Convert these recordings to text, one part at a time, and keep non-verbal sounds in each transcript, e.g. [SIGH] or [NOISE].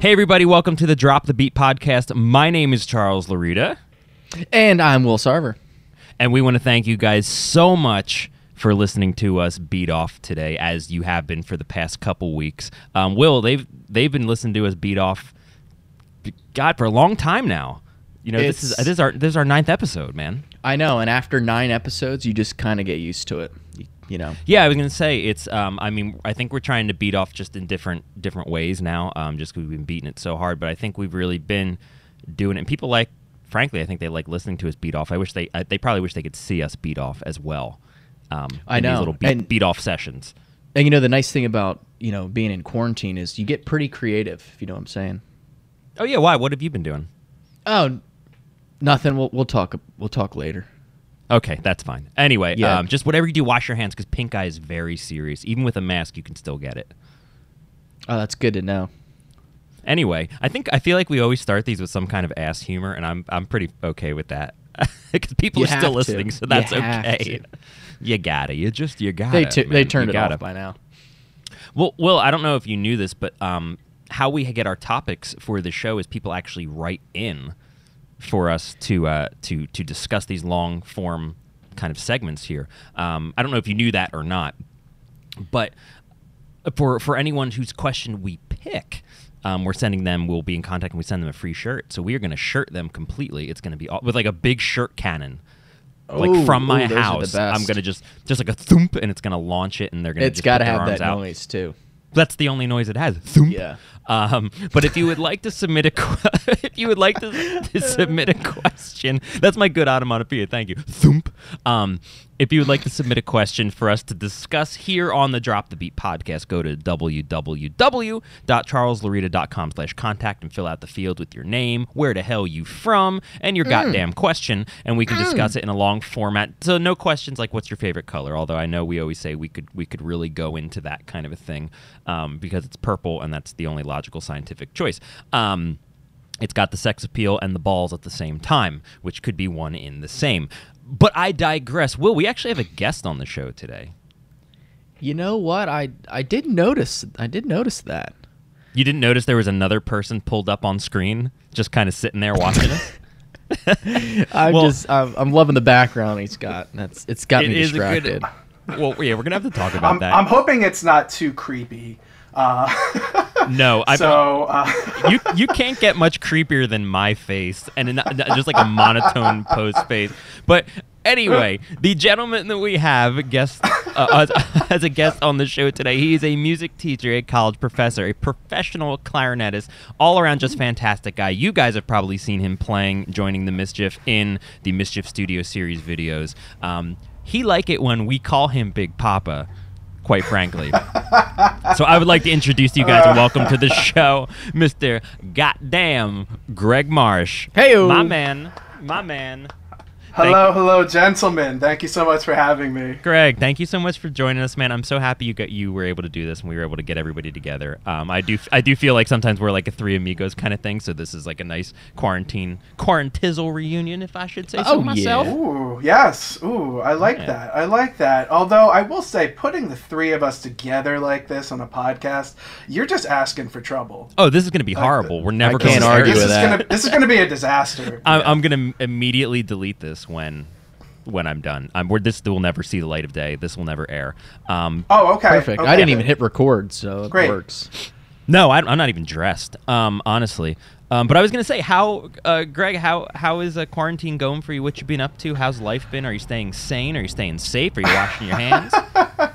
Hey, everybody, welcome to the Drop the Beat podcast. My name is Charles Larita, And I'm Will Sarver. and we want to thank you guys so much for listening to us beat off today, as you have been for the past couple weeks. Um, Will, they've they've been listening to us beat off, God, for a long time now. You know, this is this is our this is our ninth episode, man. I know, and after nine episodes, you just kind of get used to it. You, know. Yeah, I was gonna say it's. Um, I mean, I think we're trying to beat off just in different different ways now. Um, just because we've been beating it so hard, but I think we've really been doing it. And people like, frankly, I think they like listening to us beat off. I wish they, I, they probably wish they could see us beat off as well. Um, I in these little beat, And- beat off sessions. And you know, the nice thing about you know being in quarantine is you get pretty creative. If you know what I'm saying. Oh yeah, why? What have you been doing? Oh, nothing. We'll we'll talk. We'll talk later. Okay, that's fine. Anyway, Yeah. um, just whatever you do, wash your hands because pink eye is very serious. Even with a mask, you can still get it. Oh, that's good to know. Anyway, I think I feel like we always start these with some kind of ass humor, and I'm I'm pretty okay with that [LAUGHS] because people You are still to. listening, so that's have okay. to. You gotta, you just you gotta. They tu- they turned You it gotta. off by now. Well, well, I don't know if you knew this, but um, how we get our topics for the show is people actually write in for us to uh, to to discuss these long form kind of segments here. Um, I don't know if you knew that or not, but for for anyone whose question we pick. Um, we're sending them. We'll be in contact, and we send them a free shirt. So we are going to shirt them completely. It's going to be all, with like a big shirt cannon, like from my ooh, those are the house. I'm going to just just like a thump, and it's going to launch it, and they're going to. It's got to have that noise too. that's the only noise it has. Thump. Yeah. Um, but if you would like to submit a [LAUGHS] qu- if you would like to, to submit a question, that's my good onomatopoeia. Thank you. Thump. Um, if you would like to submit a question for us to discuss here on the Drop the Beat podcast, go to www.charleslorita.com slash contact and fill out the field with your name, where the hell you from, and your goddamn question, and we can discuss it in a long format. So no questions like what's your favorite color, although I know we always say we could we could really go into that kind of a thing um, because it's purple and that's the only logical scientific choice. Um, it's got the sex appeal and the balls at the same time, which could be one in the same. But I digress. Will, we actually have a guest on the show today. You know what? I I did notice. I did notice that. You didn't notice there was another person pulled up on screen, just kind of sitting there watching us? [LAUGHS] I'm Well- just. I'm, I'm loving the background he's got. That's. It's got It me is a good- distracted. well, yeah, we're gonna have to talk about I'm, that. I'm hoping it's not too creepy. Uh, [LAUGHS] no, [LAUGHS] I so uh, [LAUGHS] you you can't get much creepier than my face and an, just like a monotone [LAUGHS] post face. But anyway, the gentleman that we have guest uh, as, as a guest on the show today, he is a music teacher, a college professor, a professional clarinetist, all around just fantastic guy. You guys have probably seen him playing, joining the Mischief in the Mischief Studio series videos. Um, he like it when we call him Big Papa. Quite frankly. So I would like to introduce you guys and welcome to the show, Mr. Goddamn Greg Marsh. Hey, My man. My man. Hello, hello, gentlemen. Thank you so much for having me. Greg, thank you so much for joining us, man. I'm so happy you got you were able to do this and we were able to get everybody together. Um, I do I do feel like sometimes we're like a three amigos kind of thing, so this is like a nice quarantine quarantizzle reunion, if I should say so Oh, yeah. myself. Ooh, yes. Ooh, I like Yeah. that. I like that. Although I will say, putting the three of us together like this on a podcast, you're just asking for trouble. Oh, this is gonna be horrible. We're never I going can't to argue this with is that. Gonna, this is going to be a disaster. [LAUGHS] I'm, I'm gonna immediately delete this when when I'm done. I'm, we're, this will never see the light of day. This will never air. Um, oh, okay. Perfect. I didn't even hit record, so it works. No, I, I'm not even dressed. Um, honestly. Um, but I was gonna say, how, uh, Greg, how how is uh, quarantine going for you? What you been up to? How's life been? Are you staying sane? Are you staying safe? Are you washing your hands? [LAUGHS]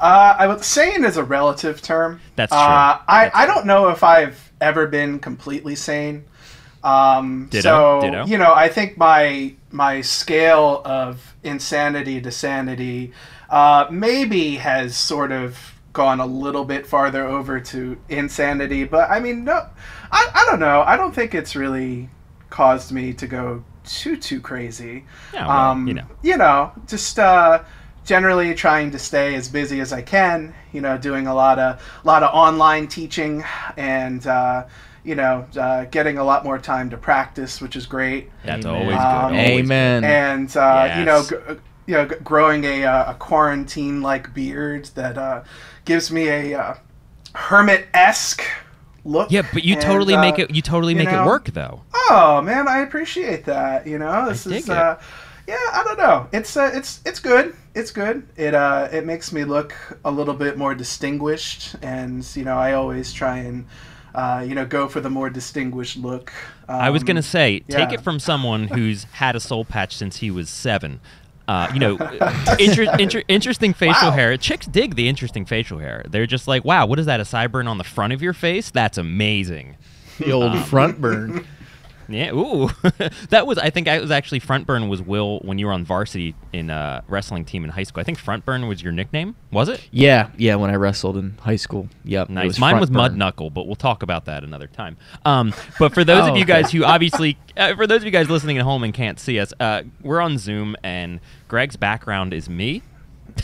Uh, I would sane is a relative term. That's Uh, true. I, That's I don't know if I've ever been completely sane. Um, Ditto, so ditto. you know, I think my my scale of insanity to sanity uh, maybe has sort of gone a little bit farther over to insanity. But I mean, no, I, I don't know. I don't think it's really caused me to go too too crazy. Yeah, well, um, you know. you know, just uh, generally trying to stay as busy as I can. You know, doing a lot of a lot of online teaching and uh, you know uh, getting a lot more time to practice, which is great. That's Amen. always good. Um, always Amen. And uh, you know, Yes. g- you know, g- growing a, uh, a quarantine like beard that uh, gives me a uh, hermit esque look. Yeah, but you and, totally uh, make it. You totally you make know, it work, though. Oh man, I appreciate that. You know, this I is it. uh, yeah. I don't know. It's uh, it's it's good. It's good. It uh, it makes me look a little bit more distinguished, and you know, I always try and uh, you know go for the more distinguished look. I was Um, gonna say, take it from someone [LAUGHS] who's had a soul patch since he was seven. Uh, you know, [LAUGHS] inter- inter- interesting facial Wow. hair. Chicks dig the interesting facial hair. They're just like, wow, what is that? A sideburn on the front of your face? That's amazing. The old Um, front burn. [LAUGHS] Yeah. Ooh, [LAUGHS] that was. I think I was actually front burn was Will when you were on varsity in a wrestling team in high school. I think front burn was your nickname. Was it? Yeah, yeah. When I wrestled in high school, yep. Nice. Mine front was mud knuckle, but we'll talk about that another time. Um, but for those [LAUGHS] Oh, of you guys who obviously, uh, for those of you guys listening at home and can't see us, uh, we're on Zoom, and Greg's background is me. [LAUGHS]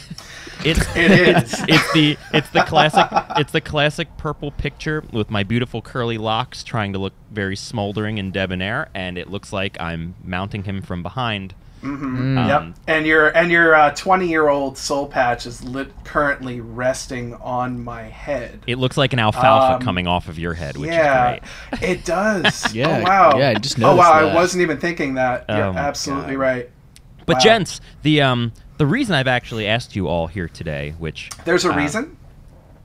It's [LAUGHS] It is. It's, it's the it's the classic it's the classic purple picture with my beautiful curly locks trying to look very smoldering and debonair, and it looks like I'm mounting him from behind. Mhm. Um, Yep. And your and your uh, twenty year old soul patch is lit currently resting on my head. It looks like an alfalfa Um, coming off of your head, which yeah, is great. it does. [LAUGHS] Yeah, Oh, wow. yeah, I just knows. Oh wow, noticed I wasn't even thinking that. Oh, You're absolutely God. right. But Wow. gents, the um the reason I've actually asked you all here today, which There's a uh, reason.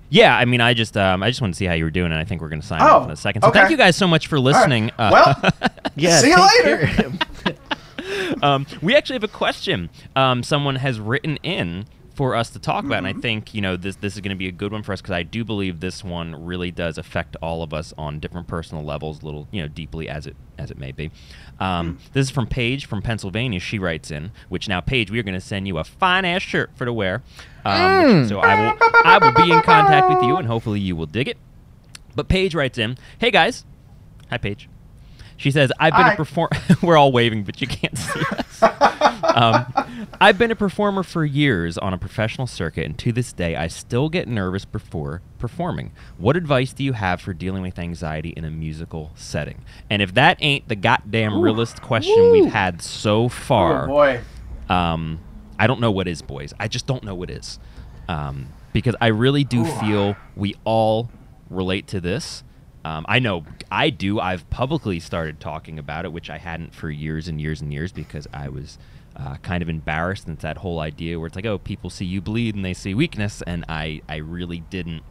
yeah, I mean, I just um I just want to see how you were doing, and I think we're gonna sign off Oh, in a second. So thank you guys so much for listening. Uh, Well, [LAUGHS] Yeah. See you later. [LAUGHS] um, we actually have a question. Um, someone has written in for us to talk about, and I Mm-hmm. think you know this this is going to be a good one for us because I do believe this one really does affect all of us on different personal levels, little you know deeply as it as it may be. Um, Mm. This is from Paige from Pennsylvania. She writes in, which now Paige, we are going to send you a fine ass shirt for to wear. Um, Mm. so I will I will be in contact with you, and hopefully you will dig it. But Paige writes in, "Hey guys, hi Paige." She says, "I've been Hi. a performer." [LAUGHS] We're all waving, but you can't see us. [LAUGHS] um, [LAUGHS] I've been a performer for years on a professional circuit, and to this day, I still get nervous before performing. What advice do you have for dealing with anxiety in a musical setting? And if that ain't the goddamn realest question Woo. we've had so far, oh boy. um, I don't know what is, boys. I just don't know what is. Um, because I really do Ooh. feel we all relate to this. Um, I know I do. I've publicly started talking about it, which I hadn't for years and years and years because I was uh, kind of embarrassed. And it's that whole idea where it's like, oh, people see you bleed and they see weakness. And I, I really didn't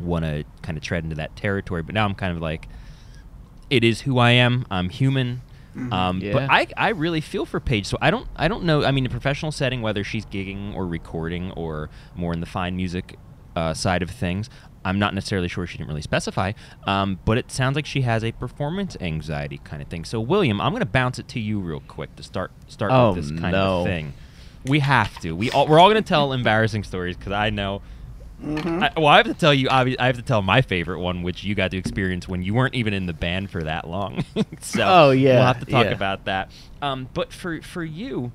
want to kind of tread into that territory. But now I'm kind of like, it is who I am. I'm human. Um, Yeah. But I, I really feel for Paige. So I don't I don't know. I mean, in a professional setting, whether she's gigging or recording or more in the fine music uh, side of things, I'm not necessarily sure. She didn't really specify. Um, but it sounds like she has a performance anxiety kind of thing. So William, I'm going to bounce it to you real quick to start start Oh, with this kind no. of thing. We have to. We all, we're all going to tell embarrassing stories because I know. Mhm. I, well, I have to tell you. obvi- I have to tell my favorite one, which you got to experience when you weren't even in the band for that long. [LAUGHS] so Oh, yeah, we'll have to talk yeah. about that. Um, but for for you,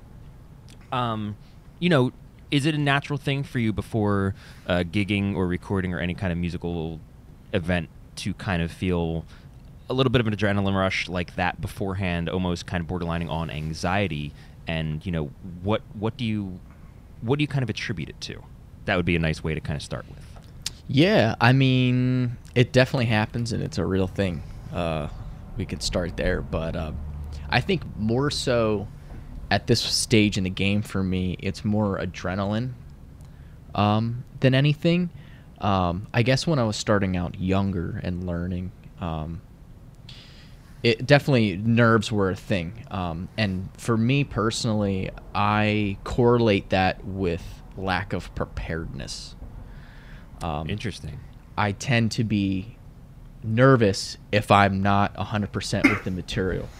um, you know, is it a natural thing for you before uh, gigging or recording or any kind of musical event to kind of feel a little bit of an adrenaline rush like that beforehand, almost kind of borderlining on anxiety? And you know, what what do you what do you kind of attribute it to? That would be a nice way to kind of start with. Yeah, I mean, it definitely happens, and it's a real thing. Uh, we could start there, but uh, I think more so at this stage in the game for me, it's more adrenaline um, than anything. Um, I guess when I was starting out younger and learning, um, it definitely nerves were a thing. Um, and for me personally, I correlate that with lack of preparedness. Um, Interesting. I tend to be nervous if I'm not 100% with the material.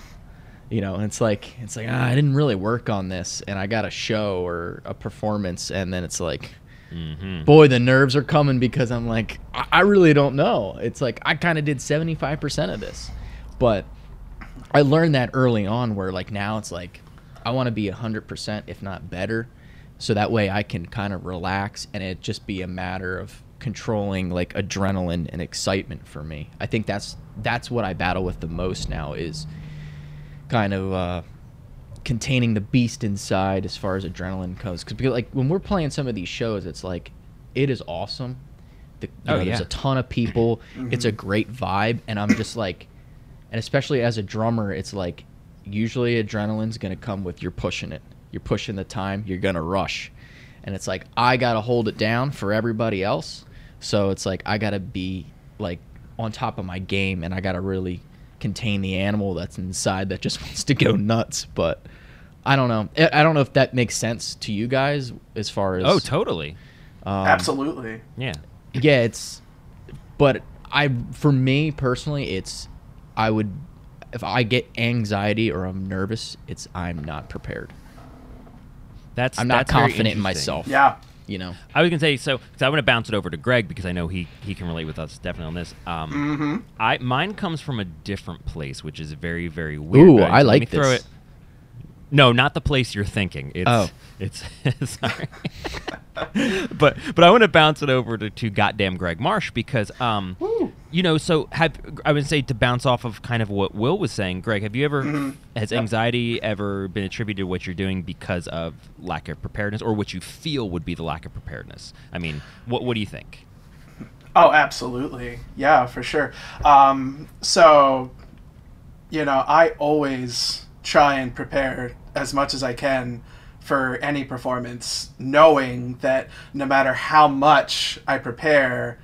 You know, and it's like it's like ah, I didn't really work on this and I got a show or a performance and then it's like Mm-hmm. boy, the nerves are coming because I'm like I, I really don't know. It's like I kind of did 75% of this. But I learned that early on where like now it's like I want to be 100% if not better so that way I can kind of relax and it just be a matter of controlling like adrenaline and excitement for me. I think that's that's what I battle with the most now is kind of uh containing the beast inside as far as adrenaline goes cuz like when we're playing some of these shows it's like it is awesome The, you Oh, know, there's a ton of people. [CLEARS THROAT] It's a great vibe, and I'm just like, and especially as a drummer, it's like usually adrenaline's gonna come with you're pushing it. You're pushing the time. You're gonna rush, and it's like I gotta hold it down for everybody else. So it's like I gotta be like on top of my game, and I gotta really contain the animal that's inside that just [LAUGHS] wants to go nuts. But I don't know. I I don't know if that makes sense to you guys as far as Oh, totally. um, Absolutely. Yeah. yeah, it's but I for me personally, it's I would if I get anxiety or I'm nervous, it's I'm not prepared. That's I'm not that's confident in myself. Yeah. You know. I was gonna say so. Cause I want to bounce it over to Greg because I know he he can relate with us definitely on this. Um, Mm-hmm. I mine comes from a different place, which is very very weird. Ooh, but I let like me throw it. No, not the place you're thinking. It's, Oh. it's [LAUGHS] sorry. [LAUGHS] but but I want to bounce it over to, to goddamn Greg Marsh because um Woo. you know so have I would say to bounce off of kind of what Will was saying. Greg, have you ever Mhm. [CLEARS THROAT] has Yep. anxiety ever been attributed to what you're doing because of lack of preparedness or what you feel would be the lack of preparedness? I mean, what what do you think? Oh, absolutely. Yeah, for sure. Um, so, you know, I always try and prepare as much as I can for any performance, knowing that no matter how much I prepare,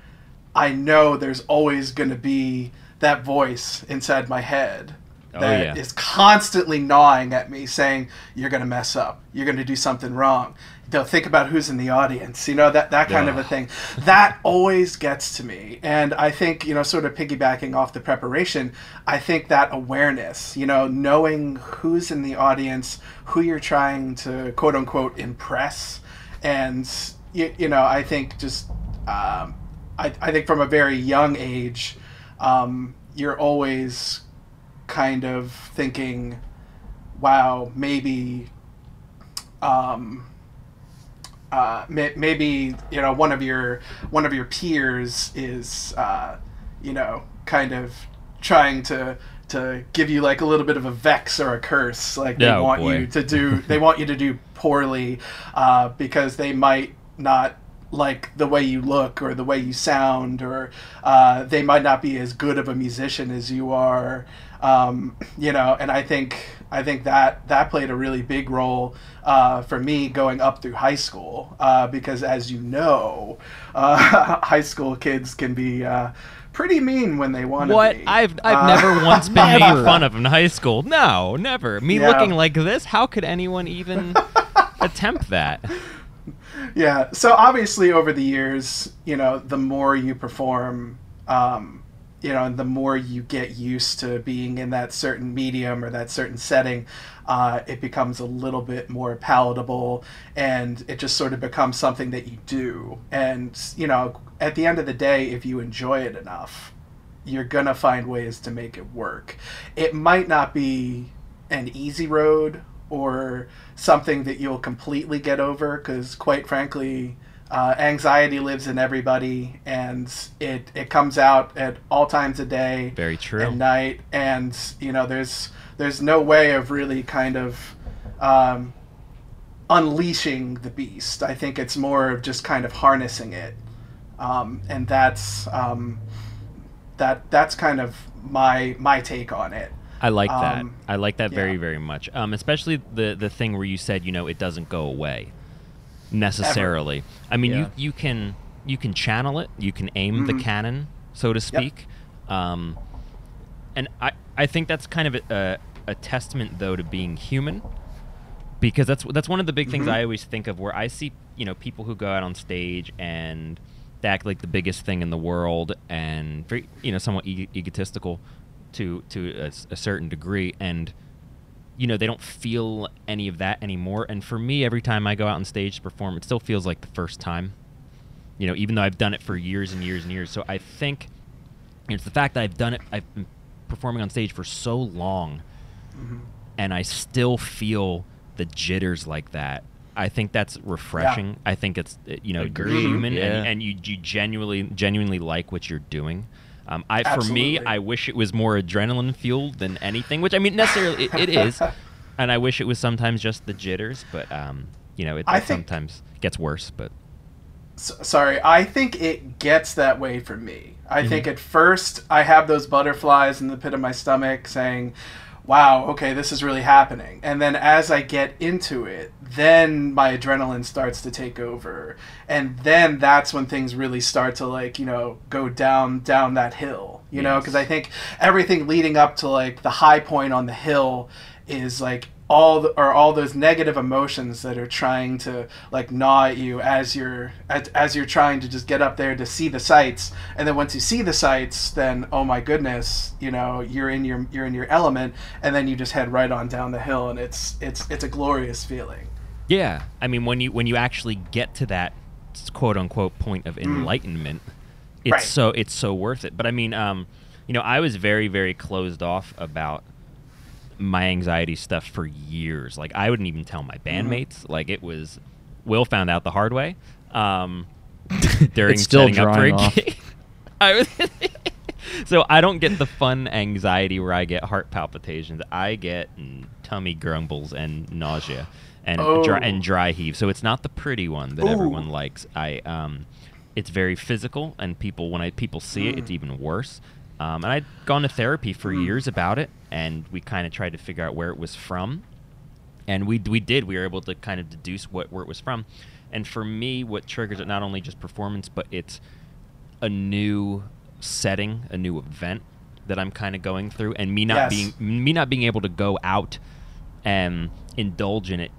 I know there's always going to be that voice inside my head Oh, that is yeah. constantly gnawing at me saying you're going to mess up. You're going to do something wrong. They'll think about who's in the audience you know that, that kind of a thing. That always gets to me and i think you know sort of piggybacking off the preparation i think that awareness you know knowing who's in the audience who you're trying to quote unquote impress and you, you know i think just um, I, I think from a very young age um, you're always kind of thinking wow maybe um, uh, may, maybe you know one of your one of your peers is uh, you know kind of trying to to give you like a little bit of a vex or a curse like they Oh, want boy. you to do they want you to do poorly uh, because they might not like the way you look or the way you sound or uh, they might not be as good of a musician as you are um, you know and i think i think that that played a really big role uh, for me going up through high school uh, because as you know uh, [LAUGHS] high school kids can be uh, pretty mean when they want to What? be I've I've Uh, never [LAUGHS] once been made fun of in high school. No, never. Me Yeah. looking like this? How could anyone even [LAUGHS] attempt that? Yeah so obviously over the years you know the more you perform um, you know and the more you get used to being in that certain medium or that certain setting uh, it becomes a little bit more palatable and it just sort of becomes something that you do. And you know at the end of the day if you enjoy it enough you're gonna find ways to make it work. It might not be an easy road or something that you'll completely get over because quite frankly uh, anxiety lives in everybody and it, it comes out at all times of day Very true. and night and you know there's there's no way of really kind of um, unleashing the beast. I think it's more of just kind of harnessing it. Um, and that's um, that that's kind of my my take on it I like that. Um, I like that very yeah. very much. Um, especially the the thing where you said you know it doesn't go away necessarily. I mean Yeah. you you can you can channel it. You can aim the Mhm. cannon, so to speak. Um, and I I think that's kind of a, a, a testament though to being human because that's that's one of the big things Mhm. I always think of where I see you know people who go out on stage and they act like the biggest thing in the world and very you know somewhat e- egotistical to to a, a certain degree and you know they don't feel any of that anymore and for me every time I go out on stage to perform it still feels like the first time you know even though I've done it for years and years and years so I think it's the fact that I've done it I've been performing on stage for so long Mhm. and I still feel the jitters like that. I think that's refreshing. I think it's you know you're Agreed, human yeah. and, and you you genuinely genuinely like what you're doing. Um, I for me, I wish it was more adrenaline fueled than anything, which I mean necessarily it, it is, [LAUGHS] and I wish it was sometimes just the jitters, but um, you know it, it sometimes gets worse. But S- sorry, I think it gets that way for me. I Mm-hmm. think at first I have those butterflies in the pit of my stomach saying, wow, okay, this is really happening. And then as I get into it, then my adrenaline starts to take over. And then that's when things really start to like, you know, go down down that hill, you know, because I think everything leading up to like the high point on the hill is like all the, or all those negative emotions that are trying to like gnaw at you as you're as, as you're trying to just get up there to see the sights and then once you see the sights then oh my goodness you know you're in your you're in your element and then you just head right on down the hill and it's it's it's a glorious feeling Yeah, I mean when you when you actually get to that quote unquote point of enlightenment, it's Mm. Right. so it's so worth it. But I mean, um, you know, I was very very closed off about my anxiety stuff for years. Like I wouldn't even tell my Mm-hmm. bandmates. Like it was, Will found out the hard way. Um, [LAUGHS] during still setting up for a gig. [LAUGHS] I was. [LAUGHS] so I don't get the fun anxiety where I get heart palpitations. I get mm, tummy grumbles and nausea and dry, Oh. and dry heave. So it's not the pretty one that Ooh. everyone likes. I um, it's very physical, and people when I people see it, Mm. it's even worse. Um, and I'd gone to therapy for years about it, and we kind of tried to figure out where it was from and we we did we were able to kind of deduce what where it was from and for me what triggers it not only just performance but it's a new setting a new event that i'm kind of going through and me not Yes. being me not being able to go out and indulge in it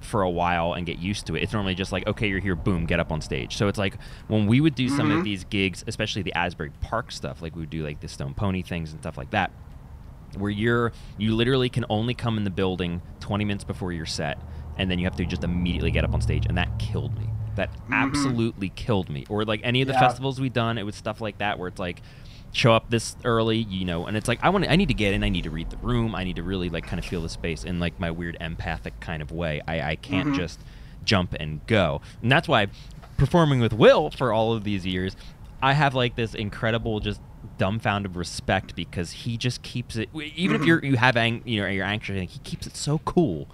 for a while and get used to it it's normally just like okay you're here boom get up on stage so it's like when we would do some of Mhm. these gigs especially the asbury park stuff like we would do like the stone pony things and stuff like that where you're you literally can only come in the building 20 minutes before your set and then you have to just immediately get up on stage and that killed me that absolutely killed me or like any of the Mm-hmm. Yeah. festivals we've done it was stuff like that where it's like show up this early you know and it's like i want to i need to get in i need to read the room i need to really like kind of feel the space in like my weird empathic kind of way i, I can't Mhm. just jump and go and that's why performing with will for all of these years i have like this incredible just dumbfounded respect because he just keeps it even if [CLEARS THROAT] you're you have ang- you know you're anxious he keeps it so cool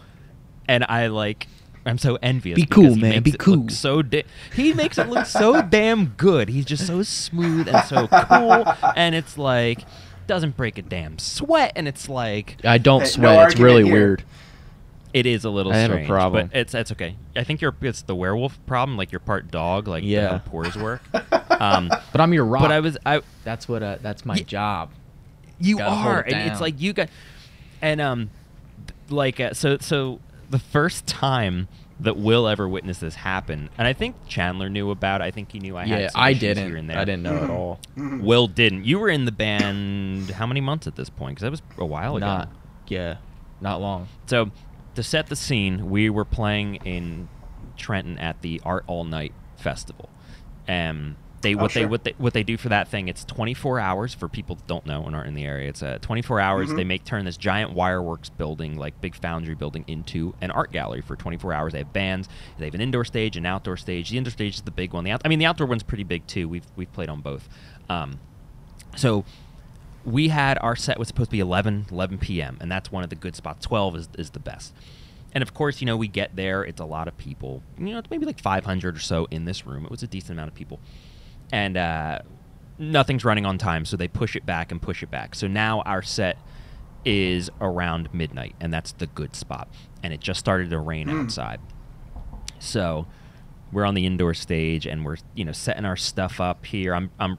and i like i'm so envious Be cool, he man, makes be it cool. look so da- he makes it look so [LAUGHS] damn good he's just so smooth and so cool and it's like doesn't break a damn sweat and it's like I don't Hey, no sweat. it's really here. weird. It is a little I have a problem. but it's it's okay. I think you're it's the werewolf problem, like you're part dog, like Yeah. how pores work. [LAUGHS] um, But I'm your rock. but I was I That's what. Uh, that's my Ye- job. you Gotta hold are, it and it's down. like you got, and um, th- like uh, so so the first time that Will ever witnessed this happen, and I think Chandler knew about. it. I think he knew I had. yeah, some I issues didn't. Here and there. I didn't know at all. Mhm. Will didn't. You were in the band how many months at this point? Because that was a while ago. Not. Yeah. Not long. So, to set the scene, we were playing in Trenton at the Art All Night Festival. Um, they Oh, what they sure. what they what they do for that thing. It's 24 hours for people that don't know and aren't in the area. It's uh, 24 hours. Mhm. They make turn this giant wireworks building, like big foundry building, into an art gallery for 24 hours. They have bands. They have an indoor stage, an outdoor stage. The indoor stage is the big one. The out- I mean, the outdoor one's pretty big too. We've we've played on both. Um, so we had our set was supposed to be 11 11 p.m and that's one of the good spots. 12 is, is the best. And of course you know we get there it's a lot of people. You know it's maybe like 500 or so in this room. It was a decent amount of people. And uh, nothing's running on time so they push it back and push it back. So now our set is around midnight and that's the good spot. And it just started to rain Mm. outside. So we're on the indoor stage and we're you know setting our stuff up here. I'm I'm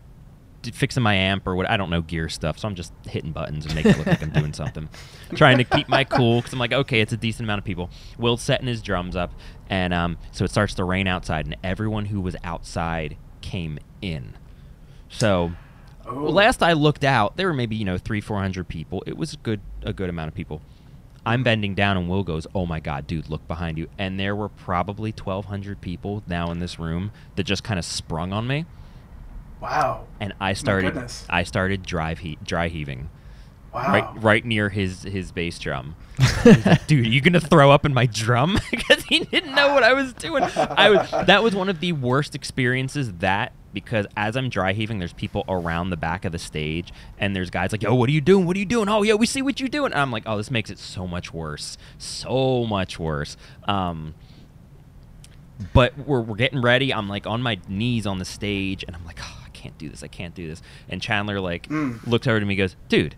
fixing my amp or what I don't know gear stuff, so I'm just hitting buttons and making it look like I'm doing something, [LAUGHS] trying to keep my cool because I'm like okay, it's a decent amount of people. Will's setting his drums up, and um, so it starts to rain outside, and everyone who was outside came in. So Oh. last I looked out, there were maybe you know three four hundred people. It was a good a good amount of people. I'm bending down and Will goes, "Oh my god, dude, look behind you!" And there were probably 1,200 people now in this room that just kind of sprung on me, wow and I started. I started drive he- dry heaving wow right right near his his bass drum. [LAUGHS] He's like, dude, are you gonna throw up in my drum? [LAUGHS] because he didn't know what I was doing. I was that was one of the worst experiences that because as I'm dry heaving, there's people around the back of the stage, and there's guys like, "Yo, what are you doing? What are you doing? Oh, yeah, we see what you're doing." And I'm like, "Oh, this makes it so much worse, so much worse." Um, but we're, we're getting ready. I'm like on my knees on the stage, and I'm like, oh, I can't do this. I can't do this. And Chandler like Mm. looks over to me, and goes, "Dude,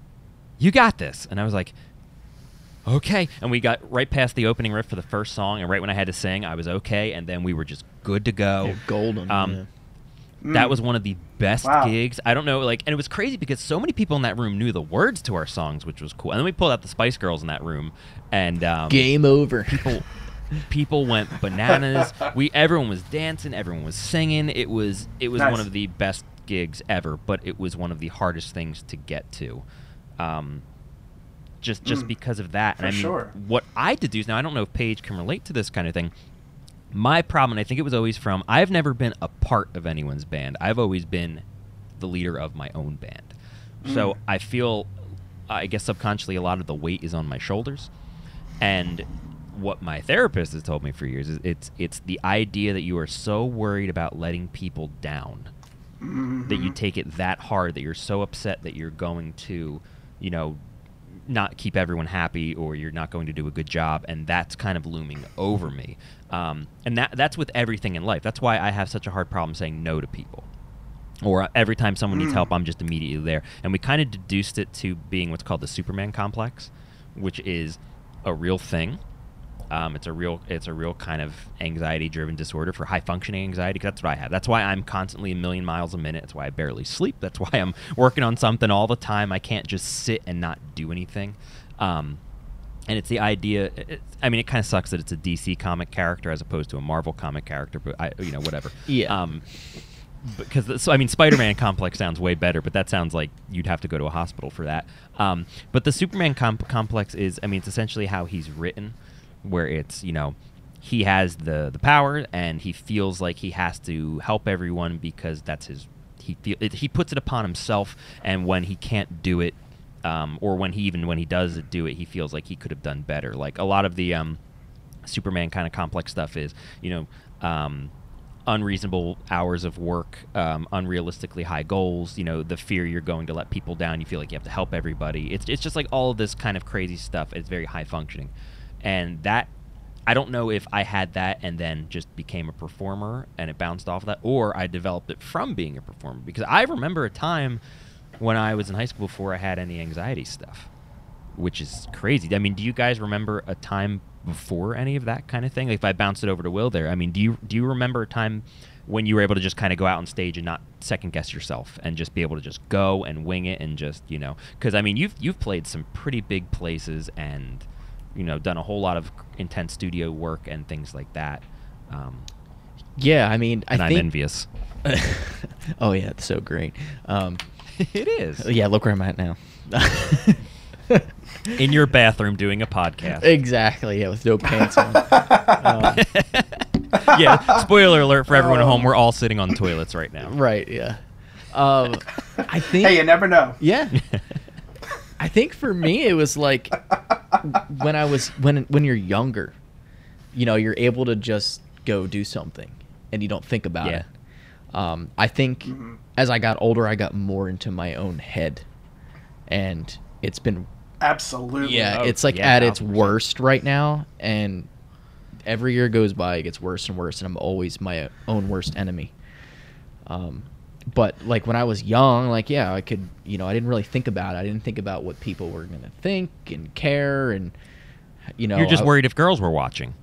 you got this." And I was like, "Okay." And we got right past the opening riff for the first song, and right when I had to sing, I was okay, and then we were just good to go. Yeah, golden. Um, yeah. That Mm. was one of the best Wow. gigs. I don't know, like, and it was crazy because so many people in that room knew the words to our songs, which was cool. And then we pulled out the Spice Girls in that room, and um, Game over. people people went bananas. [LAUGHS] We everyone was dancing, everyone was singing. It was it was Nice. one of the best gigs ever, but it was one of the hardest things to get to. Um, just just Mm. because of that. For and I mean, sure. what I deduce now, I don't know if Paige can relate to this kind of thing. My problem, and I think it was always from, I've never been a part of anyone's band. I've always been the leader of my own band. So Mm. I feel, I guess subconsciously, a lot of the weight is on my shoulders. And what my therapist has told me for years is it's it's the idea that you are so worried about letting people down that you Mhm. take it that hard that you're so upset that you're going to, you know, not keep everyone happy or you're not going to do a good job and that's kind of looming over me. Um, and that that's with everything in life. That's why i have such a hard problem saying no to people. Or every time someone needs Mm. help i'm just immediately there. And we kind of deduced it to being what's called the superman complex which is a real thing um, it's a real it's a real kind of anxiety driven disorder for high functioning anxiety 'cause that's what I have. That's why I'm constantly a million miles a minute. That's why I barely sleep. That's why I'm working on something all the time. I can't just sit and not do anything. Um, and it's the idea. It, I mean, it kind of sucks that it's a DC comic character as opposed to a Marvel comic character. But I, you know, whatever. Yeah. Um, because so I mean, Spider-Man [LAUGHS] complex sounds way better, but that sounds like you'd have to go to a hospital for that. Um, but the Superman comp- complex is, I mean, it's essentially how he's written, where it's you know he has the the power and he feels like he has to help everyone because that's his he feel it, he puts it upon himself, and when he can't do it, um, or when he even when he does do it, he feels like he could have done better. Like a lot of the um, Superman kind of complex stuff is, you know, um, unreasonable hours of work, um, unrealistically high goals. You know, the fear you're going to let people down. You feel like you have to help everybody. It's it's just like all of this kind of crazy stuff. It's very high functioning, and that. I don't know if I had that and then just became a performer and it bounced off of that, or I developed it from being a performer. Because I remember a time when I was in high school before I had any anxiety stuff which is crazy. I mean, do you guys remember a time before any of that kind of thing? Like if I bounce it over to Will there, I mean, do you do you remember a time when you were able to just kind of go out on stage and not second guess yourself and just be able to just go and wing it and just you know? Because I mean, you've you've played some pretty big places and you know done a whole lot of intense studio work and things like that. Um, yeah, I mean, I and I'm think. envious. [LAUGHS] oh yeah, it's so great. Um, [LAUGHS] it is. yeah, look where I'm at now. [LAUGHS] In your bathroom doing a podcast. exactly. Yeah, with no pants on. Um, yeah. Spoiler alert for everyone at home. We're all sitting on toilets right now. right. Yeah. Um, I think. Hey, you never know. Yeah. I think for me it was like when I was when when you're younger, you know, you're able to just go do something and you don't think about Yeah. it. Um, I think Mhm. as I got older, I got more into my own head, and it's been Absolutely. yeah, Oh, it's like yeah, at its 1000%. worst right now, and every year goes by, it gets worse and worse, and I'm always my own worst enemy. Um, but like when I was young, like yeah, I could, you know, I didn't really think about it. I didn't think about what people were gonna think and care, and you know, You're just I- worried if girls were watching.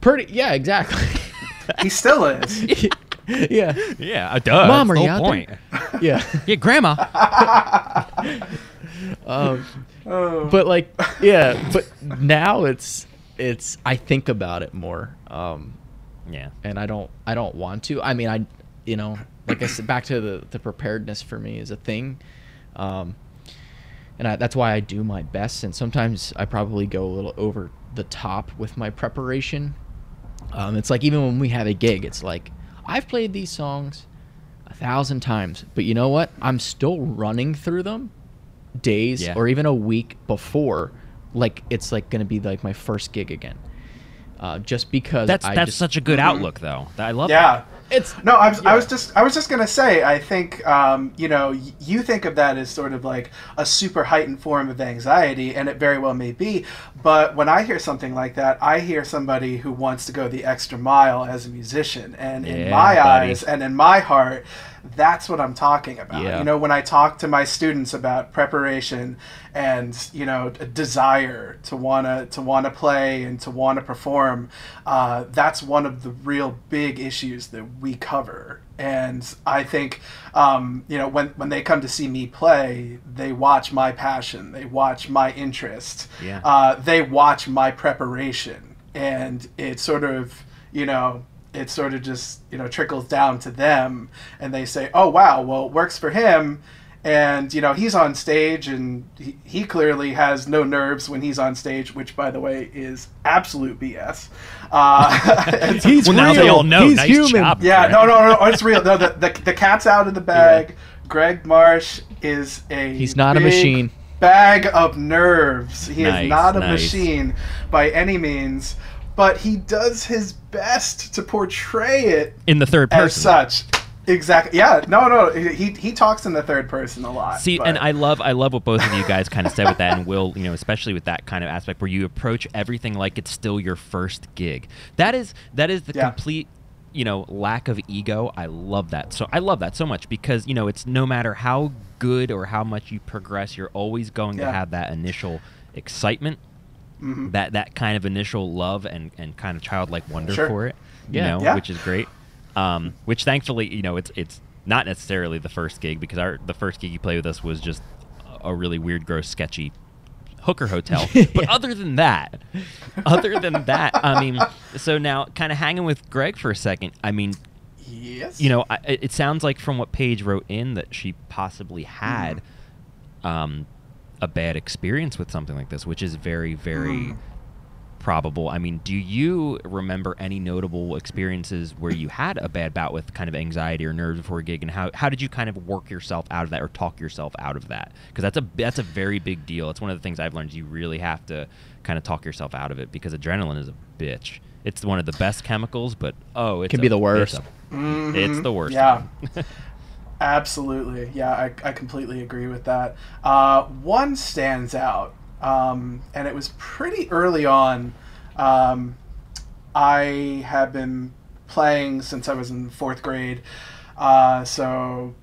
Pretty, yeah, exactly. [LAUGHS] He still is. [LAUGHS] yeah, Yeah, uh, duh. Mom, that's are the you out point. there? [LAUGHS] yeah. Yeah, grandma. um, Oh. but like yeah but now it's it's i think about it more um yeah. and i don't i don't want to i mean i you know like i said back to the the preparedness for me is a thing um and I, that's why i do my best and sometimes i probably go a little over the top with my preparation um it's like even when we have a gig it's like i've played these songs a thousand times but you know what i'm still running through them days Yeah. or even a week before like it's like gonna be like my first gig again uh, just because That's I that's just, such a good Mhm. outlook, though. I love yeah. It's No, I was, Yeah. I was just I was just gonna say I think um, you know you think of that as sort of like a super heightened form of anxiety, and it very well may be. But when I hear something like that, I hear somebody who wants to go the extra mile as a musician, and in my buddy. eyes and in my heart, that's what I'm talking about. Yeah. You know, when I talk to my students about preparation and you know a desire to wanna to wanna play and to wanna perform, uh, that's one of the real big issues that we cover. And I think um, you know when when they come to see me play, they watch my passion, they watch my interest, Yeah. uh, they watch my preparation, and it sort of you know it sort of just you know trickles down to them and they say oh wow well it works for him and you know he's on stage and he, he clearly has no nerves when he's on stage which by the way is absolute bs uh, [LAUGHS] and He's well, now they real. all know. He's nice human. job. yeah Greg. no no no it's real no the, the, the cat's out of the bag greg marsh is a He's not a machine. bag of nerves he Nice, is not a nice. machine by any means but he does his best to portray it In the third person as such. Exactly. Yeah. No. No. He he talks in the third person a lot. See, but- and I love I love what both of you guys kind of said with that, and Will, you know, especially with that kind of aspect where you approach everything like it's still your first gig. That is that is the Yeah. complete you know lack of ego i love that so i love that so much because you know it's no matter how good or how much you progress you're always going to have that initial excitement Mhm. that that kind of initial love and and kind of childlike wonder Sure. for it you Yeah. know Yeah. which is great um which thankfully you know it's it's not necessarily the first gig because our the first gig you played with us was just a really weird gross sketchy hooker hotel [LAUGHS] but other than that other than that i mean so now kind of hanging with greg for a second i mean yes. you know I, it sounds like from what paige wrote in that she possibly had Mm-hmm. um, a bad experience with something like this which is very very Mm. probable i mean do you remember any notable experiences where you had a bad bout with kind of anxiety or nerves before a gig and how, how did you kind of work yourself out of that or talk yourself out of that because that's a that's a very big deal it's one of the things i've learned you really have to kind of talk yourself out of it because adrenaline is a bitch it's one of the best chemicals but oh it Can be the worst. Mhm. it's the worst Yeah. [LAUGHS] Absolutely. Yeah, I, I completely agree with that. Uh, one stands out, um, and it was pretty early on. Um, I have been playing since I was in fourth grade. Uh, so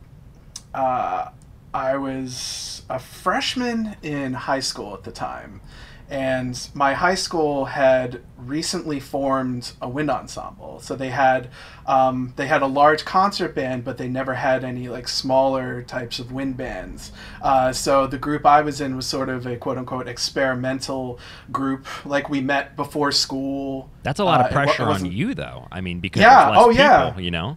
uh, I was a freshman in high school at the time. And my high school had recently formed a wind ensemble, so they had um, they had a large concert band, but they never had any like smaller types of wind bands. Uh, so the group I was in was sort of a quote unquote experimental group. Like we met before school. That's a lot Uh, of it pressure on you, though. I mean, because Yeah, oh, yeah. you know.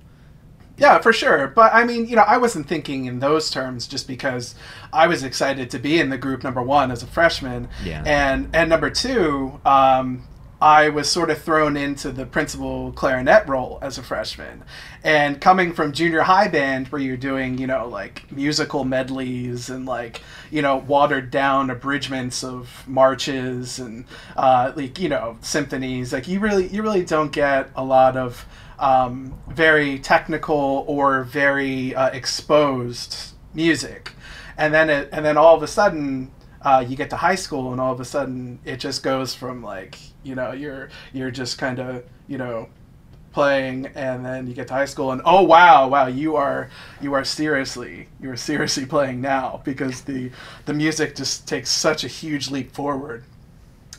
Yeah, for sure. But I mean, you know, I wasn't thinking in those terms just because I was excited to be in the group number one as a freshman. Yeah. And and number two, um, I was sort of thrown into the principal clarinet role as a freshman. And coming from junior high band where you're doing, you know, like musical medleys and like, you know, watered down abridgments of marches and uh, like, you know, symphonies, like you really you really don't get a lot of um, very technical or very uh, exposed music, and then it, and then all of a sudden uh, you get to high school, and all of a sudden it just goes from like you know you're you're just kind of you know playing and then you get to high school and oh wow wow you are you are seriously you are seriously playing now because the the music just takes such a huge leap forward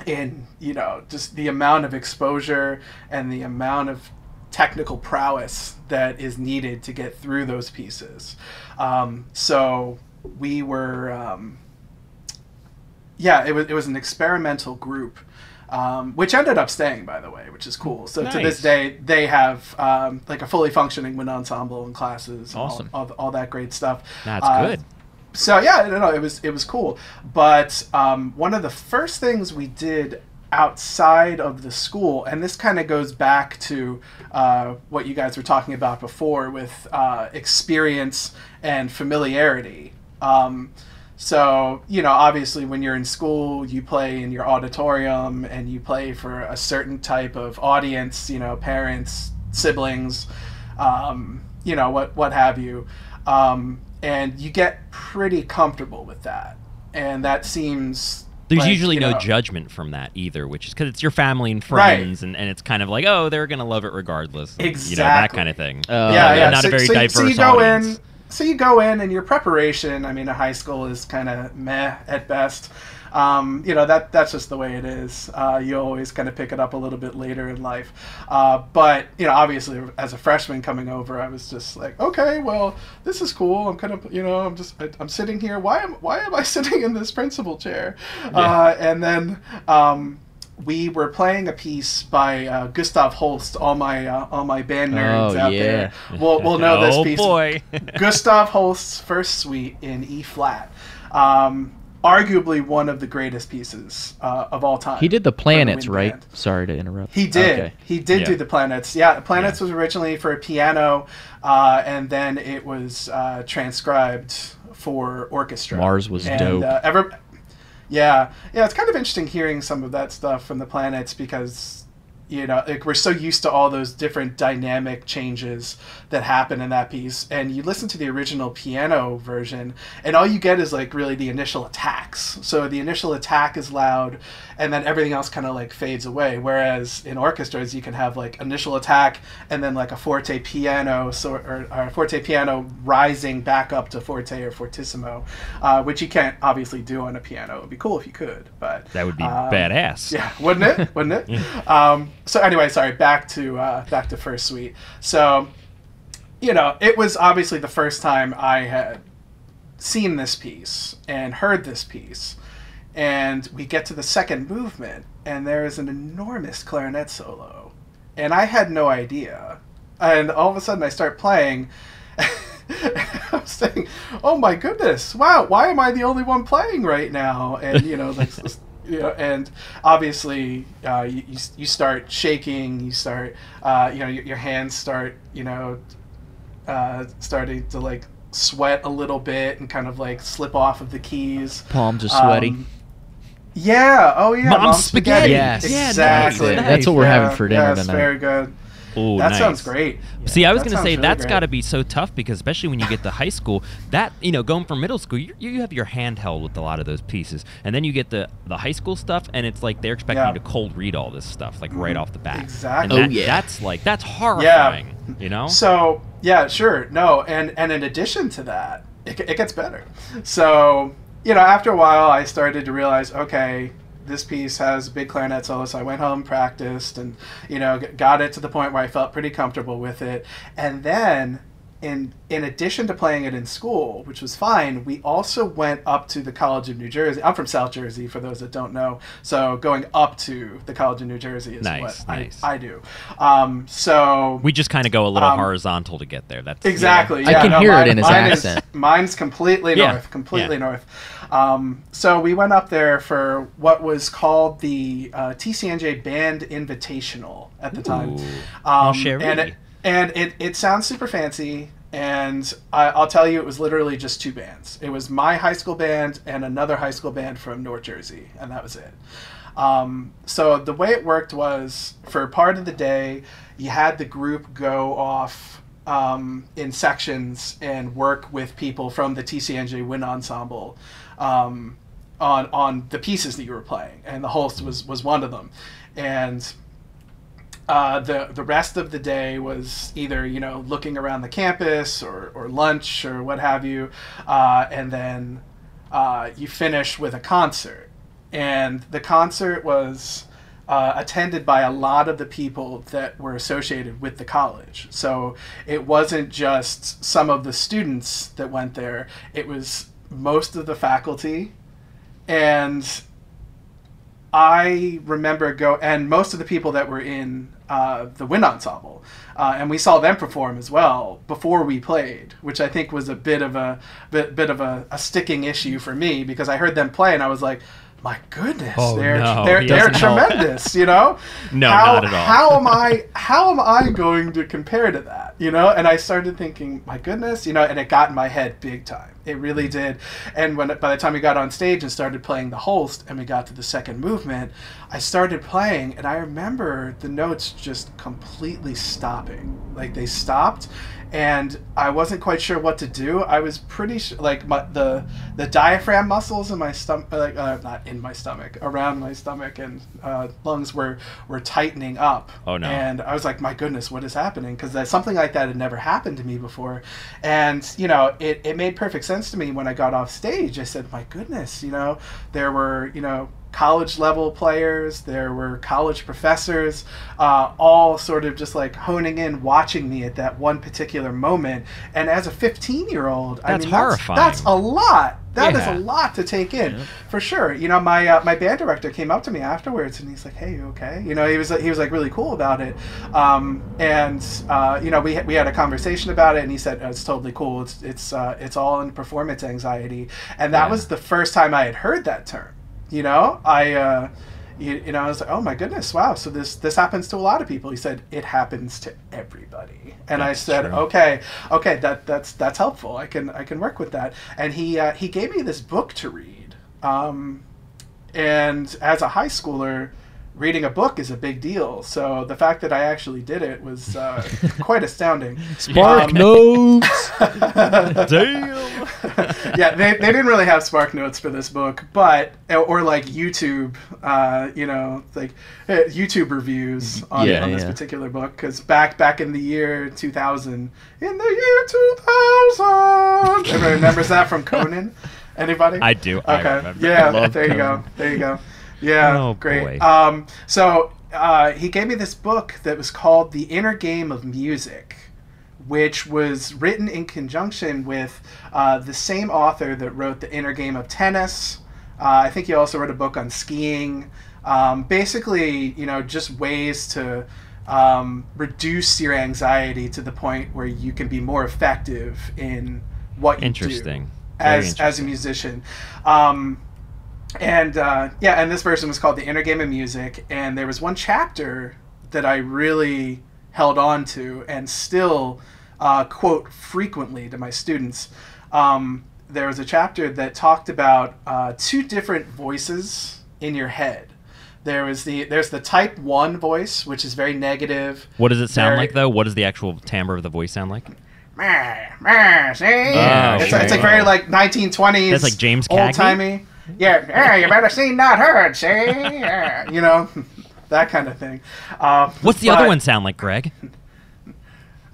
in you know just the amount of exposure and the amount of technical prowess that is needed to get through those pieces. Um, so we were, um, yeah, it was it was an experimental group. Um, which ended up staying, by the way, which is cool. So to this day, they have um, like a fully functioning wind ensemble and classes, and all- Awesome. all, all, that great stuff. That's Uh, good. so yeah, no, no, it was it was cool. But um, one of the first things we did outside of the school, and this kind of goes back to uh, what you guys were talking about before with uh, experience and familiarity. Um, so you know, obviously, when you're in school, you play in your auditorium and you play for a certain type of audience. You know, parents, siblings. um, you know what what have you, um, and you get pretty comfortable with that, and that seems. There's like, usually no know- judgment from that either, which is because it's your family and Right. friends, and, and it's kind of like, oh, they're gonna love it regardless. You know that kind of thing. Uh, yeah, yeah. Not so, a very so, diverse so you go audience. in. So you go in, and your preparation. I mean, a high school is kind of meh at best. Um, you know that that's just the way it is. Uh, you always kind of pick it up a little bit later in life. Uh, but you know, obviously, as a freshman coming over, I was just like, okay, well, this is cool. I'm kind of, you know, I'm just, I, I'm sitting here. Why am why am I [LAUGHS] sitting in this principal chair? Uh, and then. Um, we were playing a piece by uh, Gustav Holst. All my uh, all my band nerds Oh, out yeah. there will will know [LAUGHS] this oh piece. boy. [LAUGHS] Gustav Holst's first suite in E flat. Um, arguably one of the greatest pieces uh, of all time. He did the planets, wind right? band. Sorry to interrupt. He did. Okay. He did Yeah. do the planets. Yeah, the planets Yeah. was originally for a piano, uh, and then it was uh, transcribed for orchestra. Mars was and, dope. Uh, ever, yeah, yeah. It's kind of interesting hearing some of that stuff from the planets because you know like we're so used to all those different dynamic changes that happen in that piece and you listen to the original piano version and all you get is like really the initial attacks so the initial attack is loud and then everything else kind of like fades away whereas in orchestras you can have like initial attack and then like a forte piano so or, or a forte piano rising back up to forte or fortissimo uh, which you can't obviously do on a piano it would be cool if you could but that would be um, badass. yeah, wouldn't it? Wouldn't it? [LAUGHS] um, so anyway, sorry. Back to uh, back to first suite. So, you know, it was obviously the first time I had seen this piece and heard this piece, and we get to the second movement, and there is an enormous clarinet solo, and I had no idea, and all of a sudden I start playing. [LAUGHS] I'm saying, "Oh my goodness! Wow, why am I the only one playing right now?" And you know, like, [LAUGHS] you know, and obviously, uh, you, you you start shaking. You start, uh, you know, your, your hands start, you know, uh, starting to like sweat a little bit and kind of like slip off of the keys. Palms are sweaty. Um, yeah. Oh yeah. Mom Mom spaghetti. Yes. Yeah, nice, Exactly. nice. That's what we're having for dinner yes, tonight. Very good. Ooh, that nice. sounds great. See, I was going to say really that's great. got to be so tough because especially when you get to high school, that you know, going from middle school, you, you have your hand held with a lot of those pieces, and then you get the the high school stuff, and it's like they're expecting Yeah. you to cold read all this stuff like right off the bat. Exactly. And Oh, yeah. That's like that's horrifying. Yeah. You know. So yeah, sure, no, and and in addition to that, it, it gets better. So you know, after a while, I started to realize, okay, this piece has a big clarinet solo. So I went home, practiced, and you know, got it to the point where I felt pretty comfortable with it. And then, in in addition to playing it in school, which was fine, we also went up to the College of New Jersey. I'm from South Jersey, for those that don't know. So going up to the College of New Jersey is Nice, what nice. I, I do. Um, so we just kind of go a little Um, horizontal to get there. That's Exactly. I Yeah, can no, hear it in his mine is- mine's completely Yeah, north. Completely yeah. north. Um, so we went up there for what was called the uh, TCNJ Band Invitational at the time. Ooh. Um, Oh, chérie. and it, and it, it sounds super fancy. And I, I'll tell you, it was literally just two bands. It was my high school band and another high school band from North Jersey, and that was it. Um, so the way it worked was for part of the day, you had the group go off um, in sections and work with people from the TCNJ Wind Ensemble um, on on the pieces that you were playing, and the Holst was was one of them, and. Uh, the the rest of the day was either you know looking around the campus or, or lunch or what have you, uh, and then uh, you finish with a concert, and the concert was uh, attended by a lot of the people that were associated with the college. So it wasn't just some of the students that went there; it was most of the faculty, and I remember go and most of the people that were in uh, the wind ensemble, uh, and we saw them perform as well before we played, which I think was a bit of a bit, bit of a, a sticking issue for me because I heard them play and I was like, my goodness, Oh, they're no, they're, they're tremendous, you know. [LAUGHS] No, how, not at all. How am I how am I going to compare to that? You know, and I started thinking, my goodness, you know, and it got in my head big time. It really mm-hmm. did. And when by the time we got on stage and started playing the Holst and we got to the second movement, I started playing and I remember the notes just completely stopping. Like they stopped and I wasn't quite sure what to do. I was pretty sure, like my, the the diaphragm muscles in my stomach, like uh, not in my stomach, around my stomach and uh, lungs were were tightening up. Oh, no. And I was like, my goodness, what is happening? Because something like that had never happened to me before, and you know, it it made perfect sense to me when I got off stage. I said, my goodness, you know, there were you know college level players, there were college professors, uh, all sort of just like honing in, watching me at that one particular moment. And as a 15 year old, I That's mean, horrifying. That's, that's a lot. That is Yeah. a lot to take in, for sure. You know, my uh, my band director came up to me afterwards, and he's like, "Hey, you okay?" You know, he was he was like really cool about it, um, and uh, you know, we we had a conversation about it, and he said oh, it's totally cool. It's it's uh, it's all in performance anxiety, and that Yeah. was the first time I had heard that term. You know, I. Uh, you, you know, I was like, "Oh my goodness, wow!" So this this happens to a lot of people. He said it happens to everybody, and I said, true. "Okay, okay, that that's that's helpful. I can I can work with that." And he uh, he gave me this book to read, um, and as a high schooler, reading a book is a big deal. So the fact that I actually did it was uh, [LAUGHS] quite astounding. Spark Um, notes. [LAUGHS] Damn. yeah, they, they didn't really have Spark Notes for this book, but or like YouTube, uh, you know, like uh, YouTube reviews on, Yeah, on this yeah. particular book. Because back back in the year 2000, in the year 2000, everyone remembers that from [LAUGHS] Conan. Anybody? I do. Okay. remember. Yeah. there you go. There you go. Yeah. Oh, great. Um, so uh, he gave me this book that was called The Inner Game of Music, which was written in conjunction with uh, the same author that wrote The Inner Game of Tennis. Uh, I think he also wrote a book on skiing. Um, basically, you know, just ways to um, reduce your anxiety to the point where you can be more effective in what you do as as a musician. Um, and uh, yeah, and this version was called the Inner Game of Music, and there was one chapter that I really held on to and still uh, quote frequently to my students. Um, there was a chapter that talked about uh, two different voices in your head. There was the there's the type one voice, which is very negative. What does it sound Very- like though? What does the actual timbre of the voice sound like? Meh, meh, see? Oh, it's, it's like very like 1920s. That's like James Cagney? old timey. [LAUGHS] Yeah, yeah, you better see not heard, see? Yeah, you know, [LAUGHS] that kind of thing. Uh, What's the other one sound like, Greg?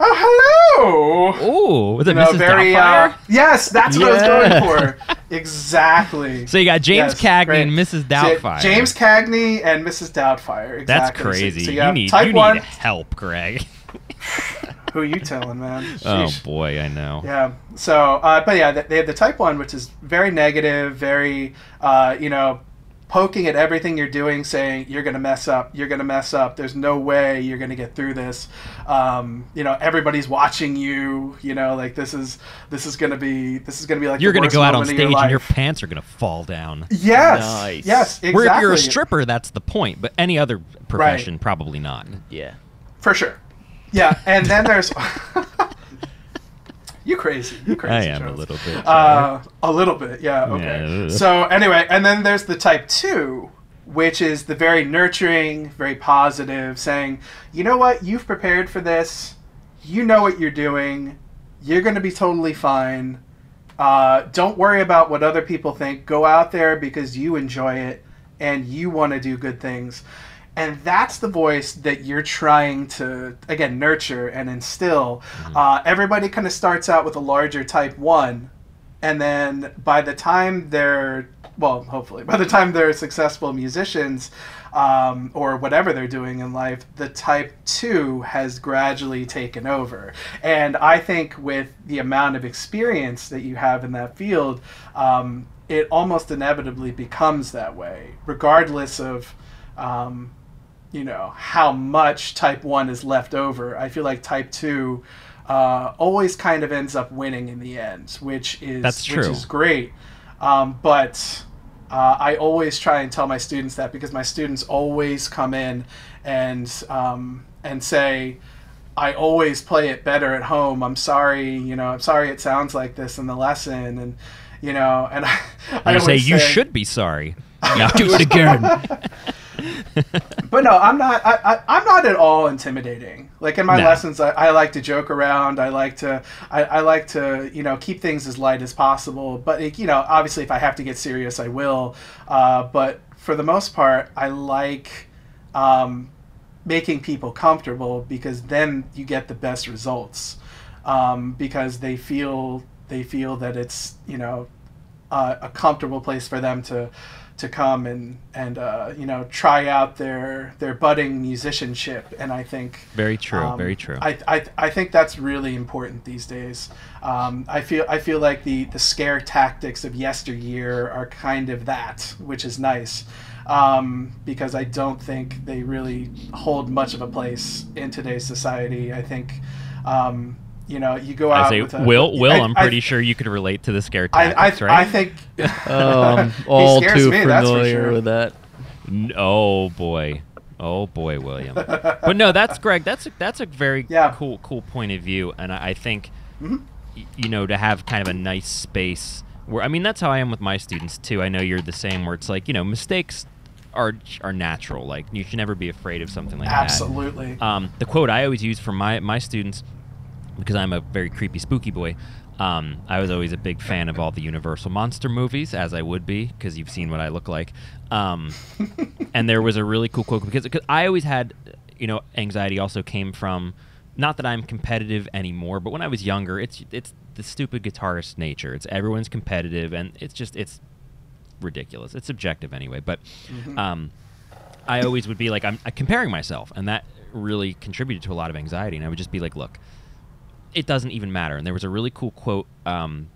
Oh, hello. Ooh, was it Mrs. very. Doubtfire? Uh, yes, that's what I was going for. [LAUGHS] Exactly. So you got James Yes, Cagney great. and Mrs. So, Doubtfire. James Cagney and Mrs. Doubtfire. Exactly. That's crazy. So, you, you need you one. need help, Greg. Who are you telling, man? [LAUGHS] Oh boy, I know. Yeah. So, uh, but yeah, they have the type one, which is very negative, very, uh, you know, poking at everything you're doing, saying you're gonna mess up, you're gonna mess up. There's no way you're gonna get through this. Um, you know, everybody's watching you. You know, like this is this is gonna be this is gonna be like You're the gonna worst go out on stage your and your pants are gonna fall down. yes, Nice. yes, exactly. Where if you're a stripper, that's the point. But any other profession, probably not. Yeah. for sure. Yeah, and then there's [LAUGHS] you crazy, you crazy. I am a little bit. Uh, a little bit, yeah. Okay. Yeah. So anyway, and then there's the type two, which is the very nurturing, very positive, saying, you know what, you've prepared for this, you know what you're doing, you're going to be totally fine. Uh, don't worry about what other people think. Go out there because you enjoy it and you want to do good things. And that's the voice that you're trying to, again, nurture and instill. Uh, everybody kind of starts out with a larger type one, and then by the time they're well hopefully [LAUGHS] by the time they're successful musicians um, or whatever they're doing in life the type 2 has gradually taken over and i think with the amount of experience that you have in that field um, it almost inevitably becomes that way regardless of um, you know how much type 1 is left over i feel like type 2 uh, always kind of ends up winning in the end which is That's which is great um, but uh, i always try and tell my students that because my students always come in and um, and say I always play it better at home. I'm sorry, you know, I'm sorry it sounds like this in the lesson, and you know, and [LAUGHS] I, I say always you should be sorry. [LAUGHS] Now Do it again. [LAUGHS] but no, I'm not. I, I, I'm not at all intimidating. Like in my No. lessons, I, I like to joke around. I like to. I, I like to you know keep things as light as possible. But like, you know, obviously, if I have to get serious, I will. Uh, but for the most part, I like um, making people comfortable because then you get the best results. Um, because they feel they feel that it's you know uh, a comfortable place for them to to come and and uh, you know try out their their budding musicianship and I think Very true. um, very true. I, I, I think that's really important these days. Um, I feel I feel like the the scare tactics of yesteryear are kind of that, which is nice. Um, because I don't think they really hold much of a place in today's society. I think, um, you know, you go out. I say, with a, Will, Will, I- I'm I- pretty sure you could relate to the scare I, I, tactics, right? I think. [LAUGHS] [LAUGHS] Oh, I'm all scares too me, familiar sure. with that. Oh boy, oh boy, William. but no, that's [LAUGHS] Greg. That's a, that's a very Yeah. cool cool point of view, and I, I think Mhm. y- you know to have kind of a nice space where I mean that's how I am with my students too. I know you're the same, where it's like you know mistakes are are natural. Like you should never be afraid of something like that. Absolutely. Um, the quote I always use for my my students, because I'm a very creepy, spooky boy. Um, I was always a big fan of all the Universal monster movies, as I would be, because you've seen what I look like. Um, [LAUGHS] and there was a really cool quote because, because I always had, you know, anxiety. Also came from, not that I'm competitive anymore, but when I was younger, it's it's the stupid guitarist nature. It's everyone's competitive, and it's just it's ridiculous. It's subjective anyway, but. Um, I always would be like I'm, I'm comparing myself, and that really contributed to a lot of anxiety. And I would just be like, look, it doesn't even matter. And there was a really cool quote. Um,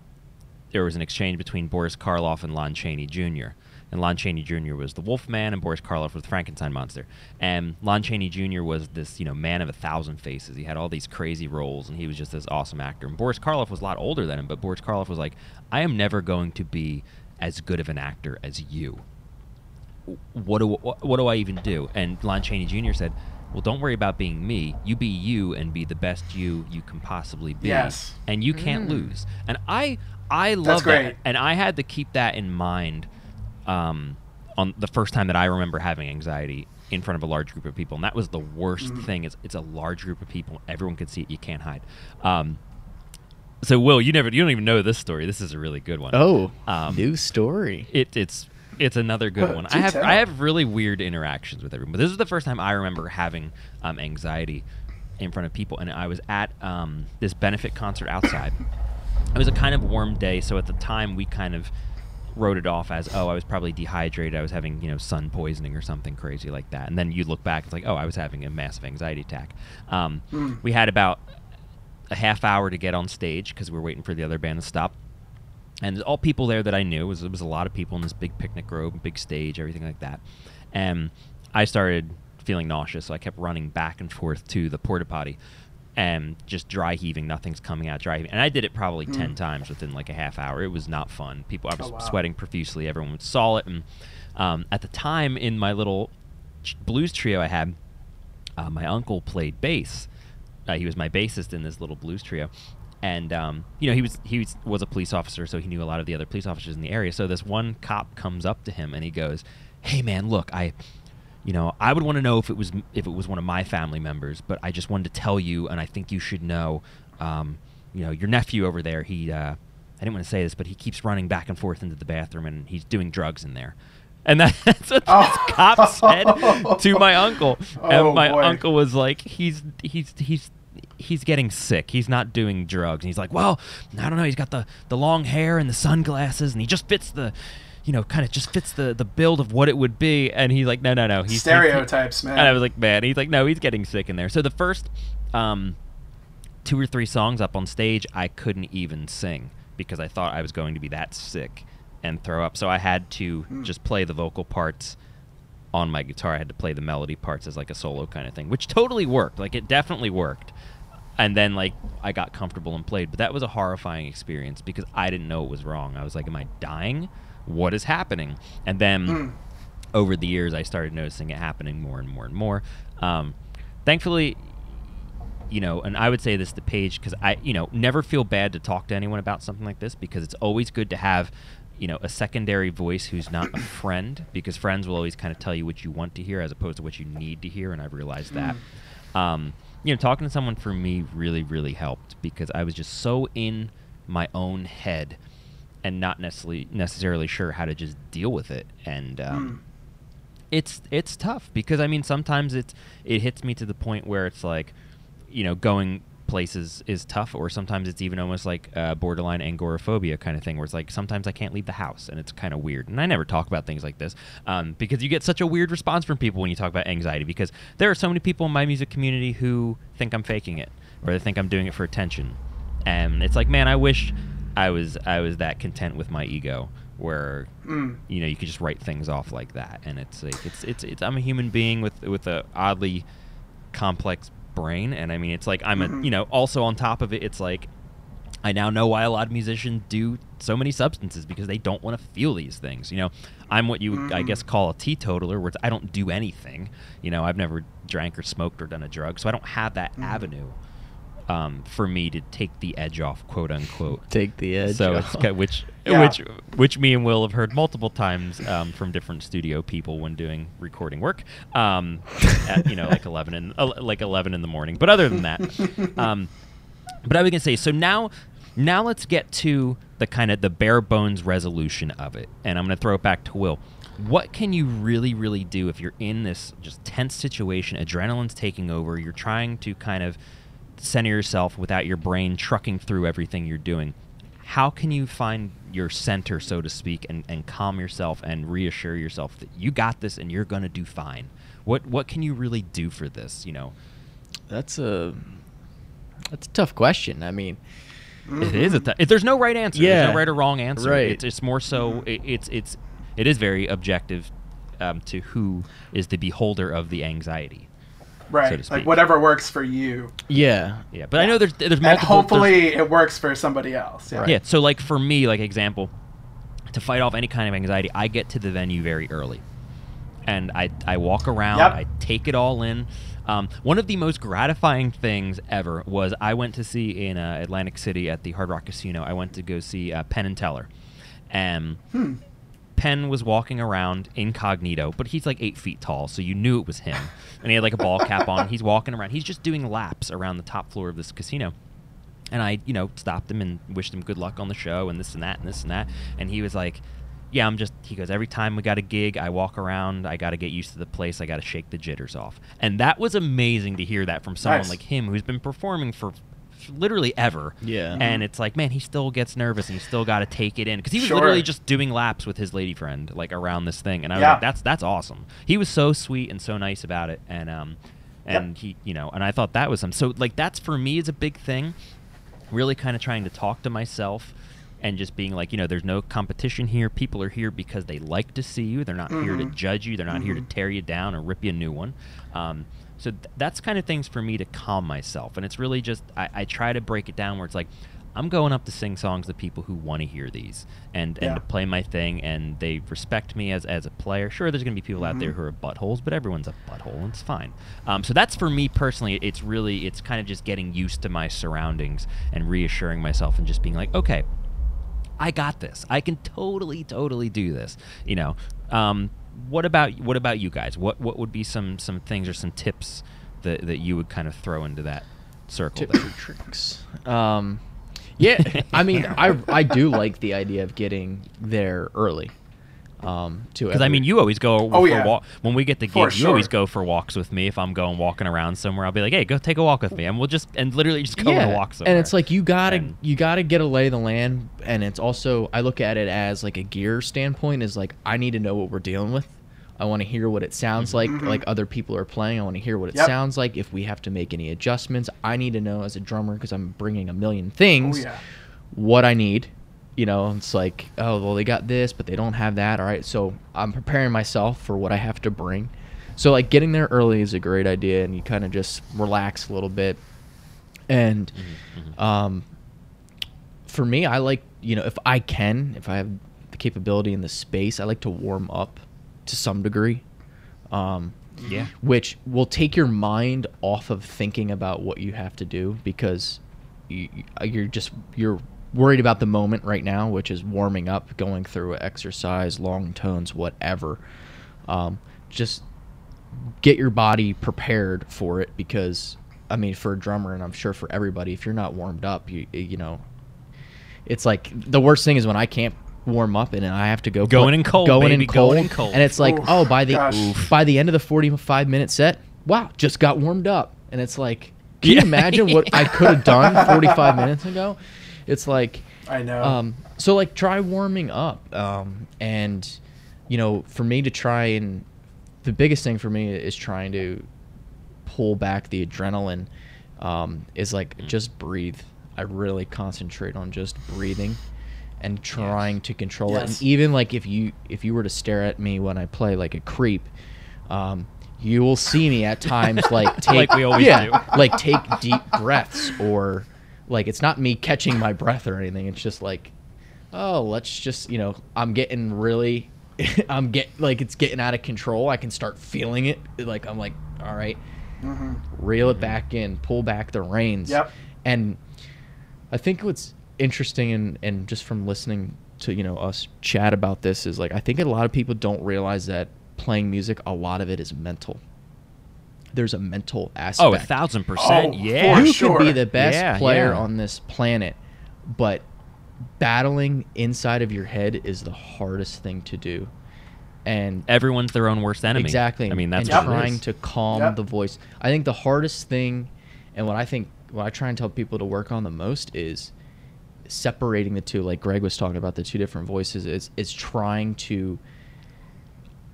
there was an exchange between Boris Karloff and Lon Chaney Jr. And Lon Chaney Jr. was the Wolf Man, and Boris Karloff was the Frankenstein monster. And Lon Chaney Jr. was this, you know, man of a thousand faces. He had all these crazy roles, and he was just this awesome actor. And Boris Karloff was a lot older than him, but Boris Karloff was like, I am never going to be as good of an actor as you what do what, what do I even do? And Lon Chaney Jr. said, "Well, don't worry about being me. You be you and be the best you you can possibly be. Yes. and you can't lose." And I I love that, great. and I had to keep that in mind. Um, on the first time that I remember having anxiety in front of a large group of people, and that was the worst Mm-hmm. thing. Is it's a large group of people, everyone can see it, you can't hide. Um, so Will, you never you don't even know this story. This is a really good one. Oh, Um, new story. It, it's it's another good one. I have tell. I have really weird interactions with everyone, but this is the first time I remember having um, anxiety in front of people, and I was at um, this benefit concert outside. It was a kind of warm day, so at the time we kind of wrote it off as, oh, I was probably dehydrated. I was having you know sun poisoning or something crazy like that. And then you look back, it's like, oh, I was having a massive anxiety attack. Um, Mm. We had about a half hour to get on stage because we were waiting for the other band to stop and all people there that I knew. It was, it was a lot of people in this big picnic grove, big stage, everything like that. And I started feeling nauseous, so I kept running back and forth to the porta potty and just dry heaving. Nothing's coming out dry heaving. And I did it probably 10 times within like a half hour. It was not fun. People, I was Oh, wow. sweating profusely. Everyone saw it. And um, at the time, in my little ch- blues trio I had, uh, my uncle played bass. Uh, he was my bassist in this little blues trio, and um, you know he was he was, was a police officer, so he knew a lot of the other police officers in the area. So this one cop comes up to him and he goes, "Hey man, look, I." You know, I would want to know if it was if it was one of my family members, but I just wanted to tell you, and I think you should know. Um, you know, your nephew over there. He, uh, I didn't want to say this, but he keeps running back and forth into the bathroom, and he's doing drugs in there. And [LAUGHS] that's what Oh. this cop said to my uncle. [LAUGHS] Oh, and my boy. uncle was like, he's he's he's he's getting sick. He's not doing drugs. And he's like, well, I don't know. He's got the the long hair and the sunglasses, and he just fits the. You know, kind of just fits the the build of what it would be, and he's like, no, no, no, he's he- Stereotypes, man. and I was like, man, he's like, no, he's getting sick in there. So the first um, two or three songs up on stage, I couldn't even sing because I thought I was going to be that sick and throw up. So I had to Hmm. just play the vocal parts on my guitar. I had to play the melody parts as like a solo kind of thing, which totally worked. Like it definitely worked. And then like I got comfortable and played, but that was a horrifying experience because I didn't know it was wrong. I was like, am I dying? What is happening? And then Hmm. over the years, I started noticing it happening more and more and more. Um, thankfully, you know, and I would say this to Paige because I, you know, never feel bad to talk to anyone about something like this because it's always good to have, you know, a secondary voice who's not a [COUGHS] friend because friends will always kind of tell you what you want to hear as opposed to what you need to hear, and I've realized that. Um, you know, talking to someone for me really, really helped because I was just so in my own head and not necessarily necessarily sure how to just deal with it, and um, it's it's tough because I mean sometimes it's it hits me to the point where it's like, you know, going places is tough, or sometimes it's even almost like uh, borderline agoraphobia kind of thing, where it's like sometimes I can't leave the house and it's kind of weird. And I never talk about things like this um, because you get such a weird response from people when you talk about anxiety because there are so many people in my music community who think I'm faking it or they think I'm doing it for attention, and it's like, man, I wish I was I was that content with my ego where Mm. you know you could just write things off like that and it's like it's it's, it's I'm a human being with with a oddly complex brain and I mean it's like I'm a Mhm. you know also on top of it it's like I now know why a lot of musicians do so many substances because they don't want to feel these things. You know, I'm what you would, I guess call a teetotaler, where it's, I don't do anything. You know, I've never drank or smoked or done a drug, so I don't have that Mhm. avenue um, for me to take the edge off, quote unquote. [LAUGHS] Take the edge. So off. it's which [LAUGHS] Yeah. which which me and Will have heard multiple times um, from different studio people when doing recording work. Um, [LAUGHS] at you know like eleven in uh, like eleven in the morning. But other than that, um, but I was gonna say so now. Now let's get to the kind of the bare bones resolution of it, and I'm gonna throw it back to Will. What can you really, really do if you're in this just tense situation? Adrenaline's taking over. You're trying to kind of center yourself without your brain trucking through everything you're doing. How can you find your center, so to speak, and, and calm yourself and reassure yourself that you got this and you're gonna do fine? What what can you really do for this? You know, That's a that's a tough question. I mean, it is a th- if there's no right answer. There's Yeah. no right or wrong answer. Right. It's, it's more so. It, it's it's it is very objective um, to who is the beholder of the anxiety. Right. to like whatever works for you. yeah, Yeah, but I know there's there's And multiple. there's- hopefully it works for somebody else. Yeah. Yeah. So like for me, like example, to fight off any kind of anxiety, I get to the venue very early, and I I walk around, Yep. I take it all in. Um, one of the most gratifying things ever was I went to see in uh, Atlantic City at the Hard Rock Casino. I went to go see uh, Penn and Teller, and Hmm. Penn was walking around incognito, but he's like eight feet tall, so you knew it was him. And he had like a ball cap on. He's walking around. He's just doing laps around the top floor of this casino. And I, you know, stopped him and wished him good luck on the show and this and that and this and that. And he was like, Yeah, I'm just, he goes, Every time we got a gig, I walk around, I got to get used to the place, I got to shake the jitters off. And that was amazing to hear that from someone Nice. like him who's been performing for literally ever. Yeah. And it's like, man, he still gets nervous and he still got to take it in because he was Sure. literally just doing laps with his lady friend like around this thing, and I was Yeah. like, that's that's awesome. He was so sweet and so nice about it, and um, and he, you know, and I thought that was him. So like that's for me is a big thing. Really kind of trying to talk to myself. And just being like, you know, there's no competition here. People are here because they like to see you. They're not here to Mhm. judge you. They're not here to Mhm. tear you down or rip you a new one. Um, so th- that's kind of things for me to calm myself. And it's really just I, I try to break it down where it's like I'm going up to sing songs to people who want to hear these and and Yeah. to play my thing and they respect me as as a player. Sure, there's gonna be people out there Mhm. who are buttholes, but everyone's a butthole and it's fine. Um, so that's for me personally. It's really it's kind of just getting used to my surroundings and reassuring myself and just being like, okay, I got this. I can totally, totally do this. You know. Um, what about what about you guys? What what would be some some things or some tips that that you would kind of throw into that circle? tips or tricks. Um, yeah, I mean, [LAUGHS] I I do like the idea of getting there early. Um, to Because I mean, you always go Oh, for yeah. walk when we get the For gig. You always go for walks with me. If I'm going walking around somewhere, I'll be like, "Hey, go take a walk with me," and we'll just and literally just go on a walk somewhere. And it's like you gotta And- you gotta get a lay of the land, and it's also I look at it as like a gear standpoint is like I need to know what we're dealing with. I want to hear what it sounds like, Mhm. like other people are playing. I want to hear what it Yep. sounds like. If we have to make any adjustments, I need to know as a drummer because I'm bringing a million things Oh yeah. what I need. You know, it's like, oh, well, they got this, but they don't have that. All right. So I'm preparing myself for what I have to bring. So, like, getting there early is a great idea, and you kind of just relax a little bit. And Mhm, mhm. um, for me, I like, you know, if I can, if I have the capability and the space, I like to warm up to some degree. Um, Yeah. which will take your mind off of thinking about what you have to do because you, you're just you're worried about the moment right now, which is warming up, going through exercise, long tones, whatever. Um, just get your body prepared for it because I mean, for a drummer, and I'm sure for everybody, if you're not warmed up, you you know, it's like the worst thing is when I can't warm up and I have to go Going put- in cold, going baby, in cold, going cold. and it's like, Oof, oh, by the gosh. oof, by the end of the 45 minute set, wow, just got warmed up, and it's like, can [LAUGHS] Yeah. you imagine what I could have done 45 minutes ago? It's like, I know. um, so like try warming up, um, and you know, for me to try and the biggest thing for me is trying to pull back the adrenaline. Um, is like Mm. just breathe. I really concentrate on just breathing and trying to control it. And even like if you if you were to stare at me when I play like a creep, um, you will see me at times like [LAUGHS] take Like we always yeah, do. like take deep breaths or like it's not me catching my breath or anything. It's just like, oh, let's just you know, I'm getting really, [LAUGHS] I'm get like it's getting out of control. I can start feeling it. Like I'm like, all right, mm-hmm. reel it mm-hmm. back in, pull back the reins. Yep. And I think what's interesting and and just from listening to you know us chat about this is like I think a lot of people don't realize that playing music, a lot of it is mental. There's a mental aspect Oh, a thousand oh, percent. Oh, yeah. you sure. can be the best Yeah, player yeah. on this planet, but battling inside of your head is the hardest thing to do. And Everyone's their own worst enemy. exactly, I mean, that's and what trying is. to calm Yep. the voice. I think the hardest thing, and what I think, what I try and tell people to work on the most is separating the two. Like Greg was talking about the two different voices. Is is trying to.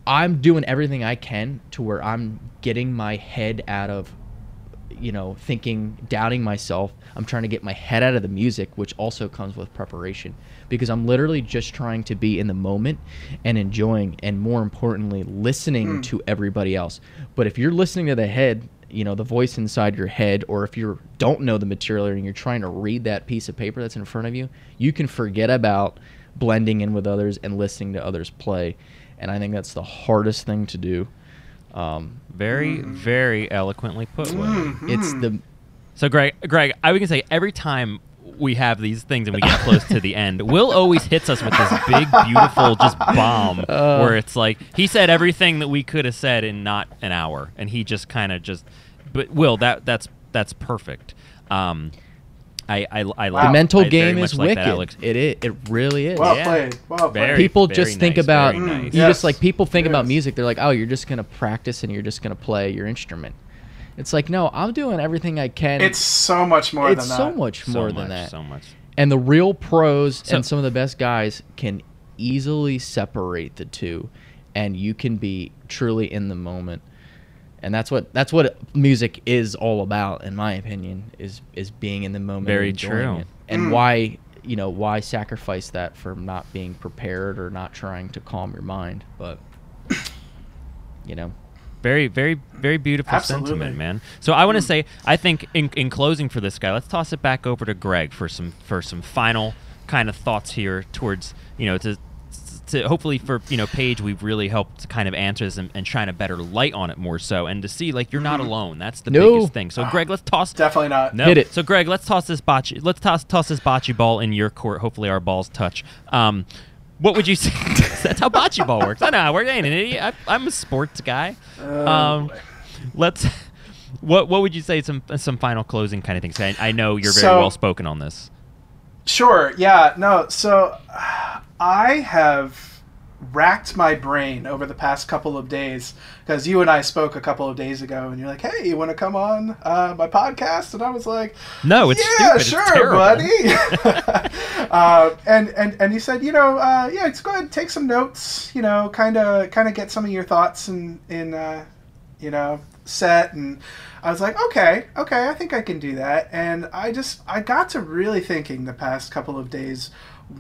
I'm doing everything I can to where I'm getting my head out of, you know, thinking, doubting myself. I'm trying to get my head out of the music, which also comes with preparation, because I'm literally just trying to be in the moment and enjoying, and more importantly, listening hmm. to everybody else. But if you're listening to the head, you know, the voice inside your head, or if you don't know the material and you're trying to read that piece of paper that's in front of you, you can forget about blending in with others and listening to others play. And I think that's the hardest thing to do. Um, Very, very eloquently put. Mm-hmm. It's the So, Greg, Greg, I would say every time we have these things and we get close to the [LAUGHS] end, Will always hits us with this big, beautiful, just bomb Uh. where it's like he said everything that we could have said in not an hour, and he just kind of just. But Will, that that's that's perfect. Um, I I, I Wow. the mental I game much is like wicked. that, Alex. It is. It really is. well yeah. played. Well played. Very- people just think about nice. you Yes. just like people think about music. They're like, oh, you're just gonna practice and you're just gonna play your instrument. It's like, no, I'm doing everything I can. It's so much more it's than so that. much So more much, than that. So much. and the real pros So- and some of the best guys can easily separate the two and you can be truly in the moment and that's what that's what music is all about in my opinion is is being in the moment Very and true. it. and Mm. why you know why sacrifice that for not being prepared or not trying to calm your mind but you know Very, very, very beautiful Absolutely. sentiment, man. So I want to say, I think in, in closing for this guy, let's toss it back over to Greg for some for some final kind of thoughts here towards you know to to hopefully for you know Paige we've really helped to kind of answer this and, and shine a better light on it more so and to see like you're not alone. That's the No. biggest thing. So Greg, let's toss [SIGHS] Definitely not. no. Hit it. So Greg, let's toss this bocce. Let's toss toss this bocce ball in your court. Hopefully our balls touch. Um, what would you say? [LAUGHS] That's how bocce ball works. I know. We're ain't an idiot. I, I'm a sports guy. Oh, um, boy. let's. What what would you say? Some some final closing kind of things. I, I know you're very So- well spoken on this. Sure. Yeah. No. So I have racked my brain over the past couple of days because you and I spoke a couple of days ago, and you're like, "Hey, you want to come on uh, my podcast?" And I was like, No, it's yeah, stupid. Sure, terrible." buddy. [LAUGHS] [LAUGHS] uh, and and and you said, you know, uh, yeah, it's go ahead, take some notes. You know, kind of kind of get some of your thoughts in in uh, you know set and. I was like, okay, okay, I think I can do that. And I just, I got to really thinking the past couple of days,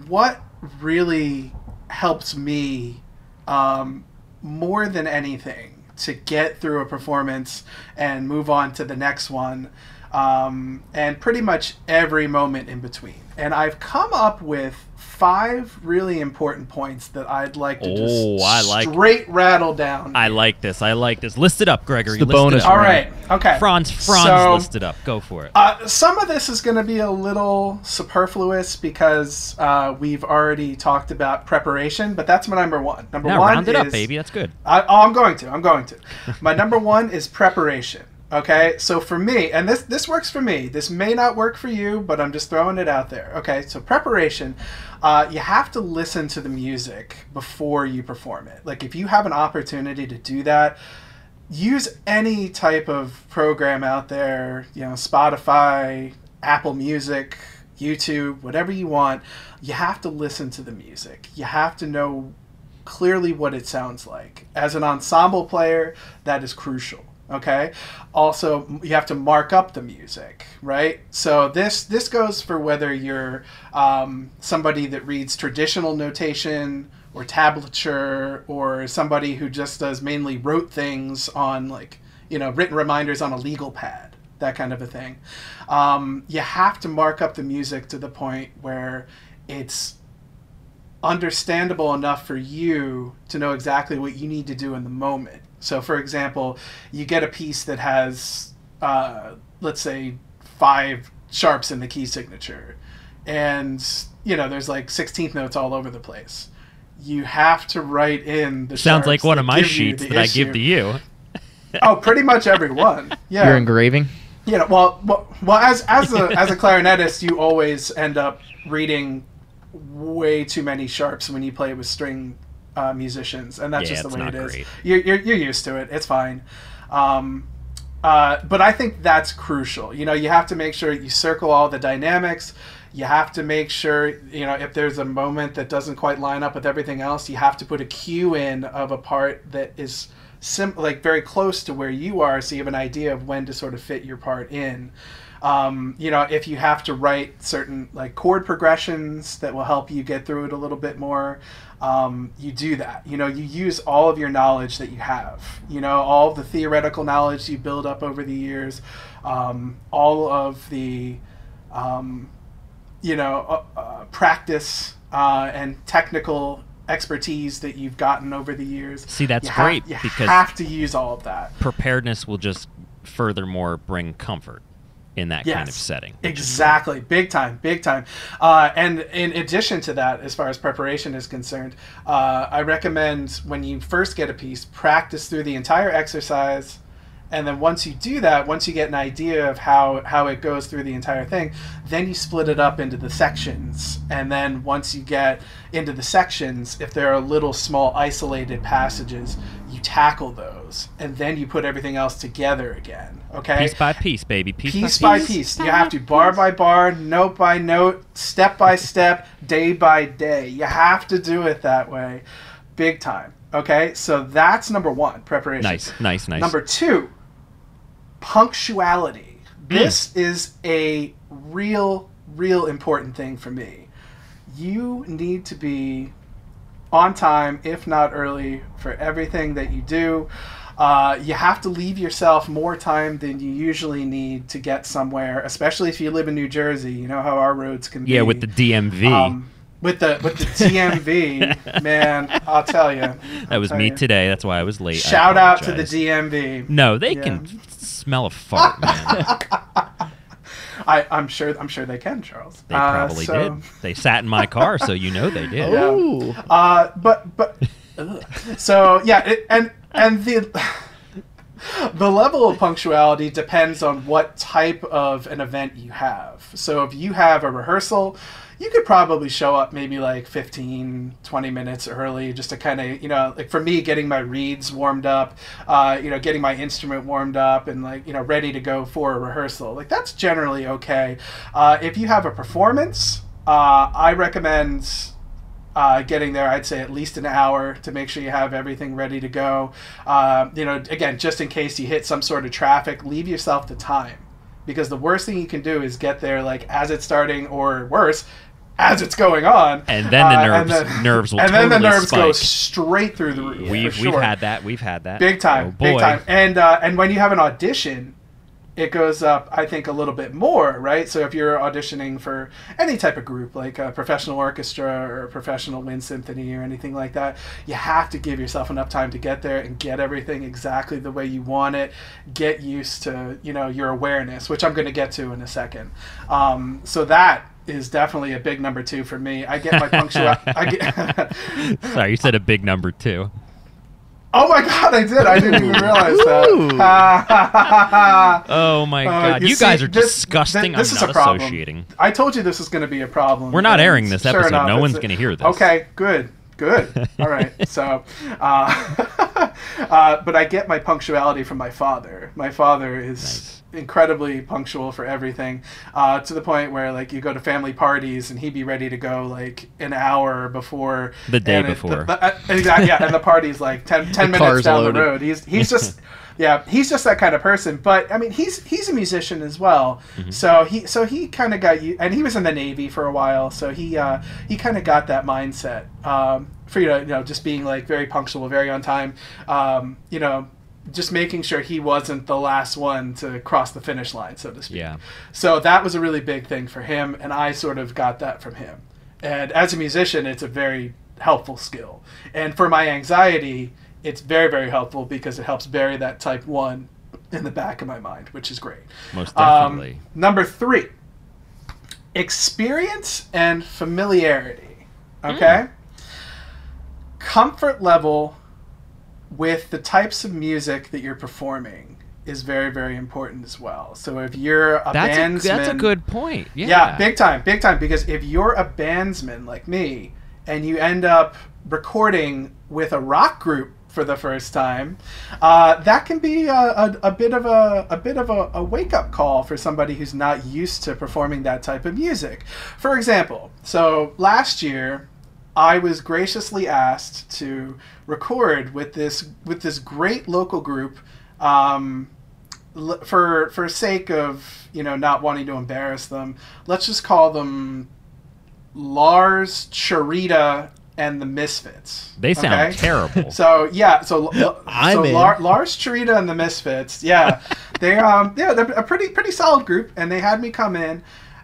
what really helps me um, more than anything to get through a performance and move on to the next one um, and pretty much every moment in between. And I've come up with five really important points that I'd like to just Oh, I like- straight rattle down. I like this. I like this. List it up, Gregory. It's the List it bonus up. All Okay. Franz, Franz, So- list it up. Go for it. Uh, some of this is going to be a little superfluous because uh, we've already talked about preparation, but that's my number one. Number now one round it is, up, baby. That's good. I, oh, I'm going to. I'm going to. My number one is preparation. Okay, so for me, and this this works for me. This may not work for you, but I'm just throwing it out there. Okay, so preparation, uh, you have to listen to the music before you perform it. Like if you have an opportunity to do that, use any type of program out there. You know, Spotify, Apple Music, YouTube, whatever you want. You have to listen to the music. You have to know clearly what it sounds like. As an ensemble player, that is crucial. Okay. Also, you have to mark up the music, right? So this this goes for whether you're um, somebody that reads traditional notation or tablature, or somebody who just does mainly wrote things on like you know written reminders on a legal pad, that kind of a thing. Um, you have to mark up the music to the point where it's understandable enough for you to know exactly what you need to do in the moment. So, for example, you get a piece that has, uh, let's say, five sharps in the key signature, and you know there's like 16th notes all over the place. You have to write in the. Sounds like one of my sheets the that I give to you. [LAUGHS] Oh, pretty much every one. [LAUGHS] Yeah. You're engraving. You know, well, well, well as as a as a clarinetist, you always end up reading way too many sharps when you play with string uh, musicians, and that's Yeah, just the way it is. great. You're, you're you're used to it. It's fine. Um, uh, but I think that's crucial. You know, you have to make sure you circle all the dynamics. You have to make sure, you know, if there's a moment that doesn't quite line up with everything else, you have to put a cue in of a part that is sim- like very close to where you are, so you have an idea of when to sort of fit your part in. Um, you know, if you have to write certain like chord progressions that will help you get through it a little bit more, um, you do that. You know, you use all of your knowledge that you have. You know, all the theoretical knowledge you build up over the years, um, all of the, um, you know, uh, uh, practice uh, and technical expertise that you've gotten over the years. See, that's You great you because have to use all of that. preparedness will just furthermore bring comfort in that kind of setting. Exactly, big time, big time. Uh, and in addition to that, as far as preparation is concerned, uh, I recommend when you first get a piece, practice through the entire exercise. And then once you do that, once you get an idea of how, how it goes through the entire thing, then you split it up into the sections. And then once you get into the sections, if there are little small isolated passages, tackle those. And then you put everything else together again. Okay? Piece by piece, baby. Piece, piece by by piece. piece. You have to bar by bar, note by note, step by step, day by day. You have to do it that way, big time. Okay, so that's number one, preparation. Nice, nice, nice. Number two, punctuality. Mm. This is a real, real important thing for me. You need to be on time, if not early, for everything that you do. Uh, you have to leave yourself more time than you usually need to get somewhere, especially if you live in New Jersey. You know how our roads can be. yeah, with the DMV. Um, with the with the DMV, [LAUGHS] man, I'll tell you. that was me today. That's why I was late. Shout out to the. DMV. No, they Yeah. can smell a fart, man. [LAUGHS] I, I'm sure. I'm sure they can, Charles. They Uh, probably so- did. They sat in my car, so you know they did. [LAUGHS] Yeah. Ooh. Uh, but but [LAUGHS] so yeah, it, and and the [LAUGHS] the level of punctuality depends on what type of an event you have. So if you have a rehearsal, you could probably show up maybe like 15 20 minutes early just to kind of you know like for me getting my reeds warmed up uh, you know getting my instrument warmed up and like you know ready to go for a rehearsal. Like that's generally okay. Uh, if you have a performance uh, i recommend uh, getting there, I'd say at least an hour to make sure you have everything ready to go. Uh, you know, again, just in case you hit some sort of traffic, leave yourself the time. Because the worst thing you can do is get there like as it's starting or worse as it's going on And then the Uh, nerves- nerves will [LAUGHS] and then the totally nerves go straight through the roof we've for we've had that. We've had that. big time Oh, big time and uh, and when you have an audition it goes up, I think, a little bit more, right? So if you're auditioning for any type of group, like a professional orchestra or a professional wind symphony or anything like that, you have to give yourself enough time to get there and get everything exactly the way you want it. Get used to, you know, your awareness, which I'm going to get to in a second. Um, so that is definitely a big number two for me. I get my [LAUGHS] get. [LAUGHS] Sorry, you said a big number two. Oh my god, I did. I didn't even realize that. [LAUGHS] Oh my Uh, god, you, see, guys are this- disgusting. thi- This I'm is not a problem. associating. I told you this is going to be a problem. We're not airing this sure episode. enough, No one's gonna hear this. Okay, good, good. All right. So, uh, uh, but I get my punctuality from my father. My father is Nice. Incredibly punctual for everything, uh, to the point where like you go to family parties and he'd be ready to go like an hour before The day it- before. the- the- uh, exactly. Yeah, and the party's like 10, [LAUGHS] 10 minutes down loaded. the road. He's he's just [LAUGHS] yeah he's just that kind of person. But I mean he's he's a musician as well. Mm-hmm. So he so he kind of got you and he was in the Navy for a while. So he uh, he kind of got that mindset um, for you know, you know just being like very punctual, very on time. Um, you know. Just making sure he wasn't the last one to cross the finish line, so to speak. Yeah. So that was a really big thing for him, and I sort of got that from him. And as a musician, it's a very helpful skill. And for my anxiety, it's very, very helpful because it helps bury that type one in the back of my mind, which is great. Most Um, definitely. number three, experience and familiarity. Okay? Comfort level with the types of music that you're performing is very, very important as well. So if you're a that's a, bandsman, that's a good point. Yeah. yeah, big time, big time. Because if you're a bandsman like me and you end up recording with a rock group for the first time, uh, that can be a, a, a bit of a, a bit of a, a wake up call for somebody who's not used to performing that type of music. For example, so last year. I was graciously asked to record with this with this great local group um, l- for for sake of you know not wanting to embarrass them, let's just call them Lars Charita and the Misfits. They sound okay? terrible. So yeah, so [LAUGHS] so in. Lars Charita and the Misfits, yeah, [LAUGHS] they um yeah they're a pretty pretty solid group, and they had me come in.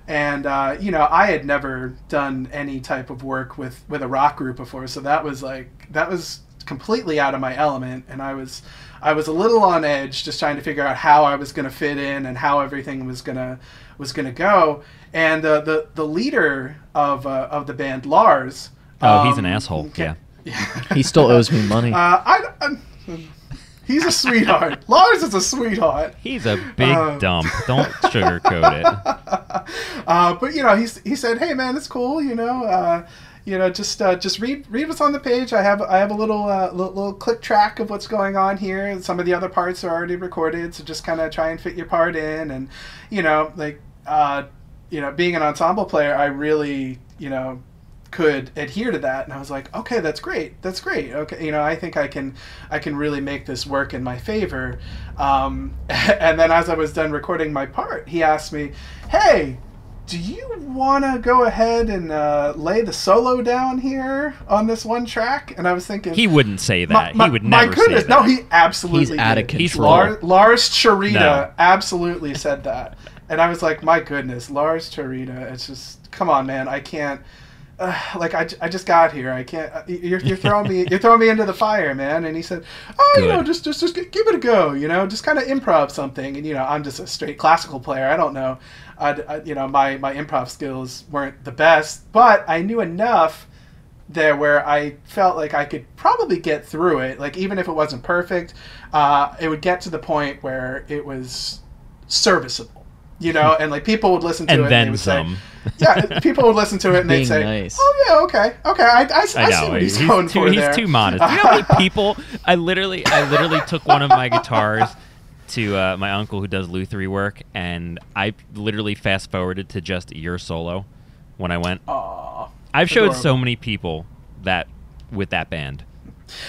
And uh, you know, I had never done any type of work with with a rock group before, so that was like that was completely out of my element, and I was I was a little on edge, just trying to figure out how I was going to fit in and how everything was gonna was gonna go. And uh, the the leader of uh, of the band, Lars. oh, he's an um, asshole. okay- Yeah. [LAUGHS] He still owes me money. uh, I, I'm, he's a sweetheart. Lars is a sweetheart. He's a big Uh, dump. Don't sugarcoat it. [LAUGHS] Uh, but you know, he's, he said, "Hey man, it's cool. You know, uh, you know, just uh, just read read what's on the page. I have I have a little uh, little, little click track of what's going on here. Some of the other parts are already recorded, so just kind of try and fit your part in. And you know, like uh, you know, being an ensemble player, I really you know could adhere to that and i was like okay that's great that's great okay you know i think i can i can really make this work in my favor um, [LAUGHS] and then as i was done recording my part he asked me hey do you want to go ahead and uh, lay the solo down here on this one track and i was thinking He wouldn't say that. my- he would my never goodness say that. no he absolutely He's out of did. He's control. Lars, Lars Charita No. absolutely said that, and I was like, my goodness, Lars Charita. It's just, come on, man, I can't. Uh, like I just got here. I can't. uh, You're, you're throwing me. [LAUGHS] You're throwing me into the fire, man. And he said, "Oh, you know, just, just, just give it a go. You know, just kind of improv something." And you know, I'm just a straight classical player. I don't know. I'd, I, you know, my my improv skills weren't the best, but I knew enough there where I felt like I could probably get through it. Like even if it wasn't perfect, uh, it would get to the point where it was serviceable, you know, and like people would listen to And it and they then would some. say, [LAUGHS] yeah, people would listen to it and they'd Being say, nice. oh yeah, okay, okay, I, I, I, I see know what he's, he's, going too, for he's there. too modest. You know how many [LAUGHS] people? I literally, I literally took one of my guitars to uh, my uncle who does luthery work, and I literally fast forwarded to just your solo when I went. Aw. I've showed so many people that with that band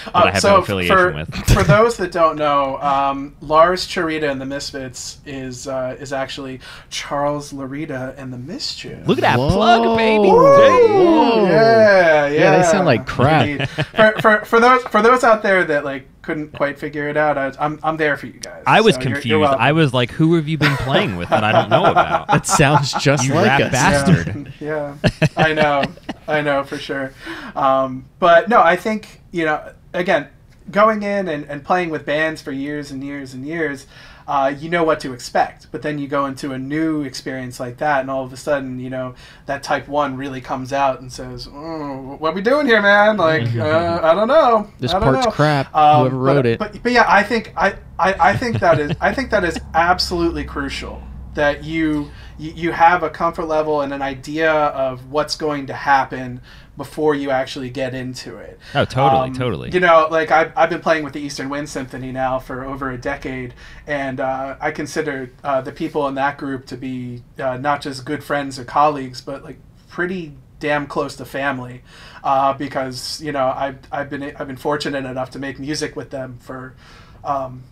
that Uh, I have so no affiliation for, with. for [LAUGHS] those that don't know, um, Lars Charita and the Misfits is uh, is actually Charles Larita and the Mischief. Look at that Whoa. plug, baby. Whoa. Yeah, yeah. Yeah, they sound like crap. [LAUGHS] For, for, for those for those out there that like couldn't quite figure it out, I, I'm I'm there for you guys. I was So you're- confused. you're. I was like, "Who have you been playing with that I don't know about?" [LAUGHS] That sounds just You like a bastard. Yeah, yeah. I know, I know for sure. Um, but no, I think you know, again, going in and, and playing with bands for years and years and years, uh, you know what to expect. But then you go into a new experience like that, and all of a sudden, you know, that Type One really comes out and says, oh, "What we doing here, man? Like, [LAUGHS] uh, I don't know. This I don't part's know." crap. Um, Whoever wrote but, it. But, but yeah, I think I, I, I think that is I think that is absolutely crucial that you, you have a comfort level and an idea of what's going to happen before you actually get into it. Oh, totally, Um, totally. You know, like I've, I've been playing with the Eastern Wind Symphony now for over a decade, and uh, I consider uh, the people in that group to be uh, not just good friends or colleagues, but like pretty damn close to family, uh, because you know I've, I've been I've been fortunate enough to make music with them for. Um,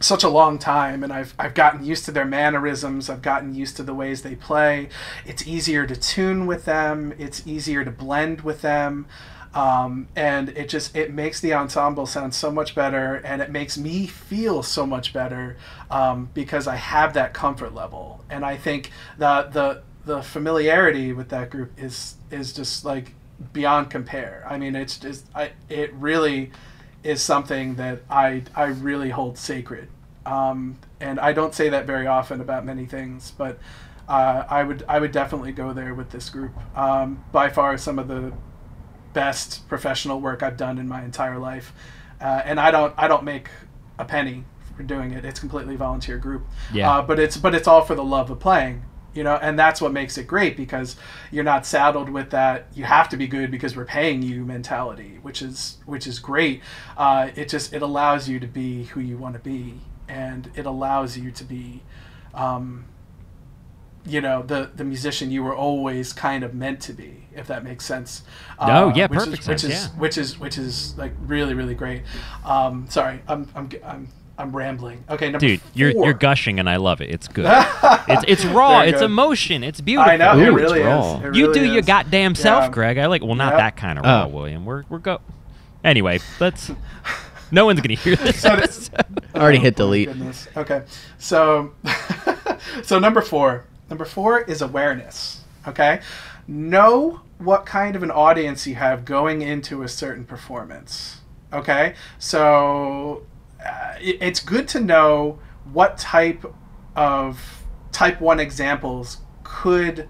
such a long time and I've, I've gotten used to their mannerisms i've gotten used to the ways they play. It's easier to tune with them it's easier to blend with them um, and it just it makes the ensemble sound so much better and it makes me feel so much better um, because i have that comfort level. And i think the the the familiarity with that group is is just like beyond compare. I mean it's just i it really is something that I I really hold sacred, um, and I don't say that very often about many things, but uh, I would I would definitely go there with this group. Um, by far, some of the best professional work I've done in my entire life, uh, and I don't I don't make a penny for doing it. It's completely volunteer group. Yeah. Uh, but it's but it's all for the love of playing. You know, and that's what makes it great because you're not saddled with that. You have to be good because we're paying you mentality, which is which is great. Uh, it just it allows you to be who you want to be, and it allows you to be, um, you know, the the musician you were always kind of meant to be, if that makes sense. oh No, yeah, which perfect is, which is yeah. which is which is like really really great. Um, sorry, I'm I'm I'm I'm rambling. Okay, number Dude, you're you're gushing and I love it. It's good. [LAUGHS] it's it's raw. It's emotion. It's beautiful. I know Ooh, it it's really raw. is. It You really do your is. goddamn self, Yeah. Greg. I like. Well, not Yep. that kind of raw, Oh. William. We're we're go. Anyway, let's. [LAUGHS] No one's gonna hear this. So episode. I already hit Oh, my delete. goodness. Okay, so [LAUGHS] so number four. Number four is awareness. Okay, know what kind of an audience you have going into a certain performance. Okay, so it- it's good to know what type of type one examples could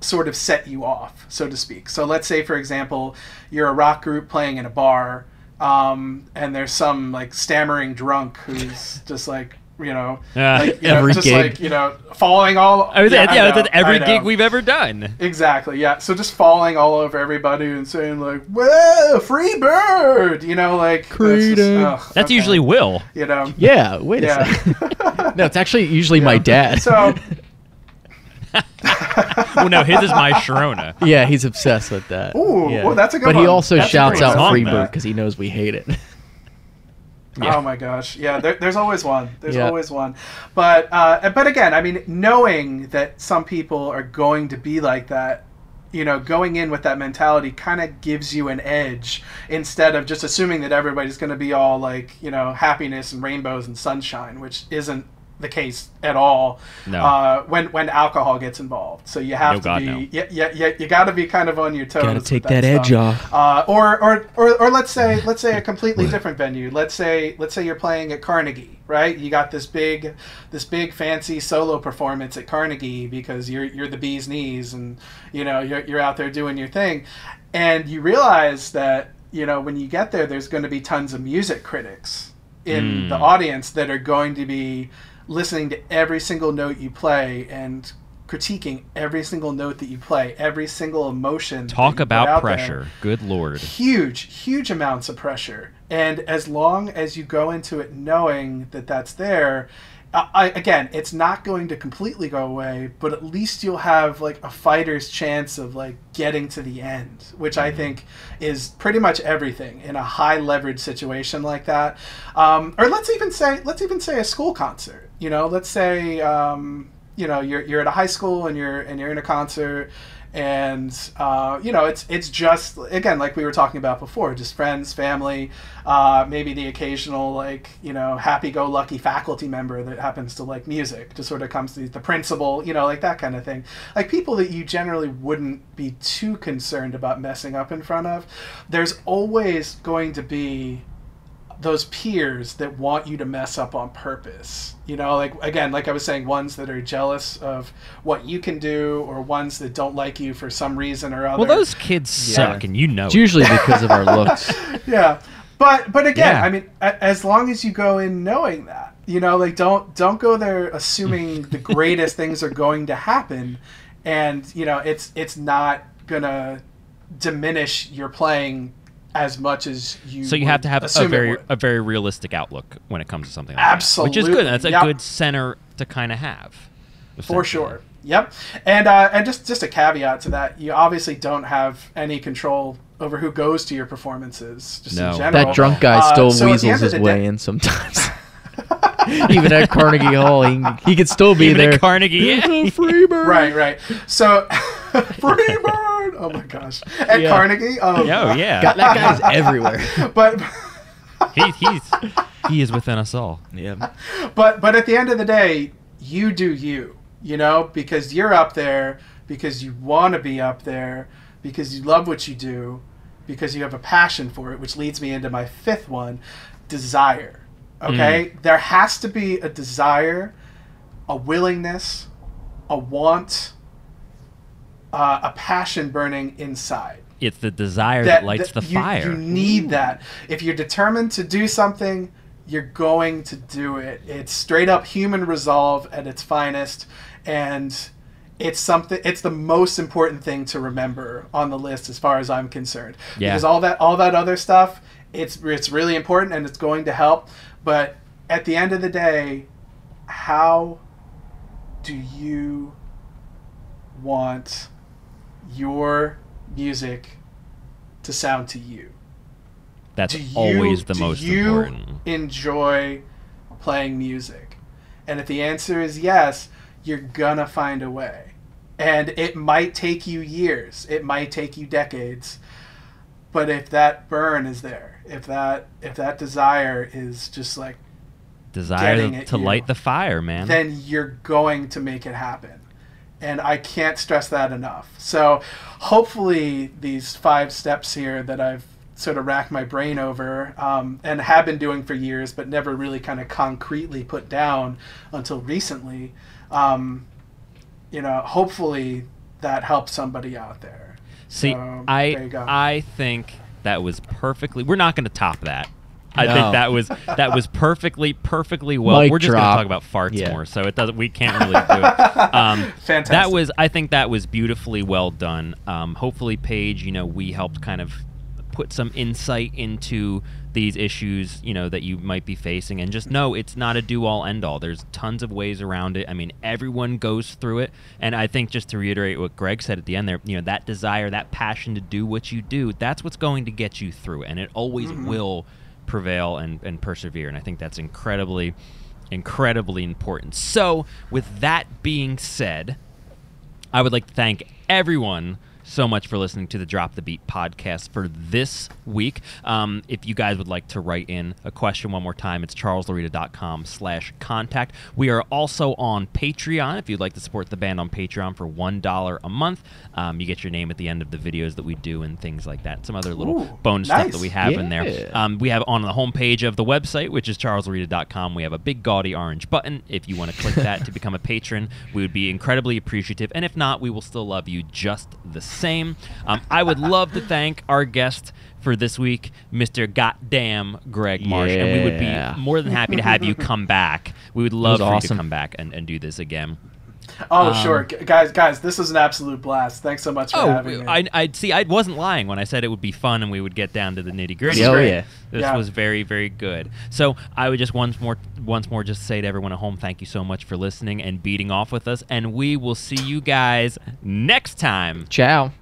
sort of set you off, so to speak. So let's say, for example, you're a rock group playing in a bar, um, and there's some like stammering drunk who's [LAUGHS] just like, you know, Yeah. like, you know, Every just gig. like you know, falling all. I was at, yeah, I know, every I gig we've ever done. Exactly. Yeah. So just falling all over everybody and saying like, "Whoa, free bird!" You know, like that's, just- Creedence. ugh, That's okay. usually Will. you know. Yeah, wait a second. [LAUGHS] no, it's actually usually my dad. So [LAUGHS] Well, no, his is my Sharona. yeah, he's obsessed with that. Ooh, yeah. well, that's a good one. But he also That's shouts out song, Freebird because he knows we hate it. Yeah. Oh my gosh, yeah. There, there's always one. There's Yeah. always one. But uh, but again, I mean, knowing that some people are going to be like that, you know, going in with that mentality kind of gives you an edge instead of just assuming that everybody's going to be all like you know happiness and rainbows and sunshine, which isn't the case at all. No. Uh, when when alcohol gets involved, so you have No, to God, be no. yeah yeah yeah you got to be kind of on your toes. Gotta take that edge stuff. off. Uh, or, or, or, or let's say let's say a [LAUGHS] completely different venue. Let's say let's say you're playing at Carnegie, right? You got this big this big fancy solo performance at Carnegie because you're you're the bee's knees and you know you're you're out there doing your thing, and you realize that you know when you get there, there's going to be tons of music critics in Mm. the audience that are going to be listening to every single note you play and critiquing every single note that you play, every single emotion. Talk about out there pressure. Good lord. huge huge amounts of pressure and as long as you go into it knowing that that's there I, again it's not going to completely go away but at least you'll have like a fighter's chance of like getting to the end which i think is pretty much everything in a high leverage situation like that. Um, or let's even say let's even say a school concert you know? Let's say um, you know you're you're at a high school and you're and you're in a concert and uh, you know it's it's just again like we were talking about before just friends family uh, maybe the occasional like you know happy-go-lucky faculty member that happens to like music just sort of comes to the principal you know like that kind of thing. Like people that you generally wouldn't be too concerned about messing up in front of. There's always going to be those peers that want you to mess up on purpose. You know, like again, like I was saying, ones that are jealous of what you can do, or ones that don't like you for some reason or other. Well, those kids Yeah. suck, and you know. It's it. usually because of our [LAUGHS] looks. yeah, but but again, Yeah. I mean, a, as long as you go in knowing that, you know, like don't don't go there assuming [LAUGHS] the greatest things are going to happen, and you know, it's it's not gonna diminish your playing as much as you. So you have to have a very a very realistic outlook when it comes to something like that, which is good. That's a yep. good center to kind of have. for sure. Yep, and uh, and just just a caveat to that, you obviously don't have any control over who goes to your performances. Just No. in general. That drunk guy Uh, still so weasels end his way day- in sometimes. [LAUGHS] [LAUGHS] Even at Carnegie Hall, he, he could still be Even there. at Carnegie, yeah. [LAUGHS] Freebird. Right, right. So, [LAUGHS] Freebird. Oh my gosh. At Yeah. Carnegie. Oh, Oh yeah, God, that guy's everywhere. But he, he's he is within us all. Yeah. but but at the end of the day, you do you. You know, because you're up there, because you want to be up there, because you love what you do, because you have a passion for it. Which leads me into my fifth one, desire. Okay, there has to be a desire, a willingness, a want, uh, a passion burning inside. It's the desire that, lights the you- fire. You need that. If you're determined to do something, you're going to do it. It's straight up human resolve at its finest, and it's something. It's the most important thing to remember on the list, as far as I'm concerned. Yeah. Because all that, all that other stuff, it's it's really important and it's going to help. But at the end of the day, how do you want your music to sound to you? That's you, always the do most you important. enjoy playing music? And if the answer is yes, you're gonna find a way. And it might take you years, it might take you decades. But if that burn is there, if that if that desire is just like Desire to you, light the fire, man. then you're going to make it happen. And I can't stress that enough. So hopefully these five steps here that I've sort of racked my brain over um, and have been doing for years, but never really kind of concretely put down until recently, um, you know, hopefully that helps somebody out there. See, So, there you I go. I think that was perfectly. We're not going to top that. I No. think that was that was perfectly perfectly well. Mic We're just going to talk about farts Yeah. more, so it doesn't. We can't really do it. [LAUGHS] Um, Fantastic. That was. I think that was beautifully well done. Um, hopefully, Paige, you know, we helped kind of put some insight into these issues, you know, that you might be facing, and just know it's not a do-all, end-all. There's tons of ways around it. I mean, everyone goes through it, and I think just to reiterate what Greg said at the end there, you know, that desire, that passion to do what you do, that's what's going to get you through it, and it always mm-hmm. will prevail and, and persevere. And I think that's incredibly, incredibly important. So, with that being said, I would like to thank everyone so much for listening to the Drop the Beat podcast for this week. Um, if you guys would like to write in a question one more time, it's charleslorita.com slash contact. We are also on Patreon. If you'd like to support the band on Patreon for $1 a month, um, you get your name at the end of the videos that we do and things like that. Some other little Ooh, bonus stuff that we have in there. Um, we have on the homepage of the website, which is charleslorita.com, we have a big gaudy orange button. If you want to click that to [LAUGHS] become a patron, we would be incredibly appreciative. And if not, we will still love you just the same. Um, I would love to thank our guest for this week, Mr. Goddamn Greg Marsh. And we would be more than happy to have you [LAUGHS] come back. We would love for you to come back and, and do this again. Oh, Um, sure. G- guys, guys, this was an absolute blast. Thanks so much for Oh, having me. I, I see. I wasn't lying when I said it would be fun and we would get down to the nitty gritty. This Oh, yeah. This Yeah. was very, very good. So I would just once more, once more, just say to everyone at home, thank you so much for listening and beating off with us, and we will see you guys next time. Ciao.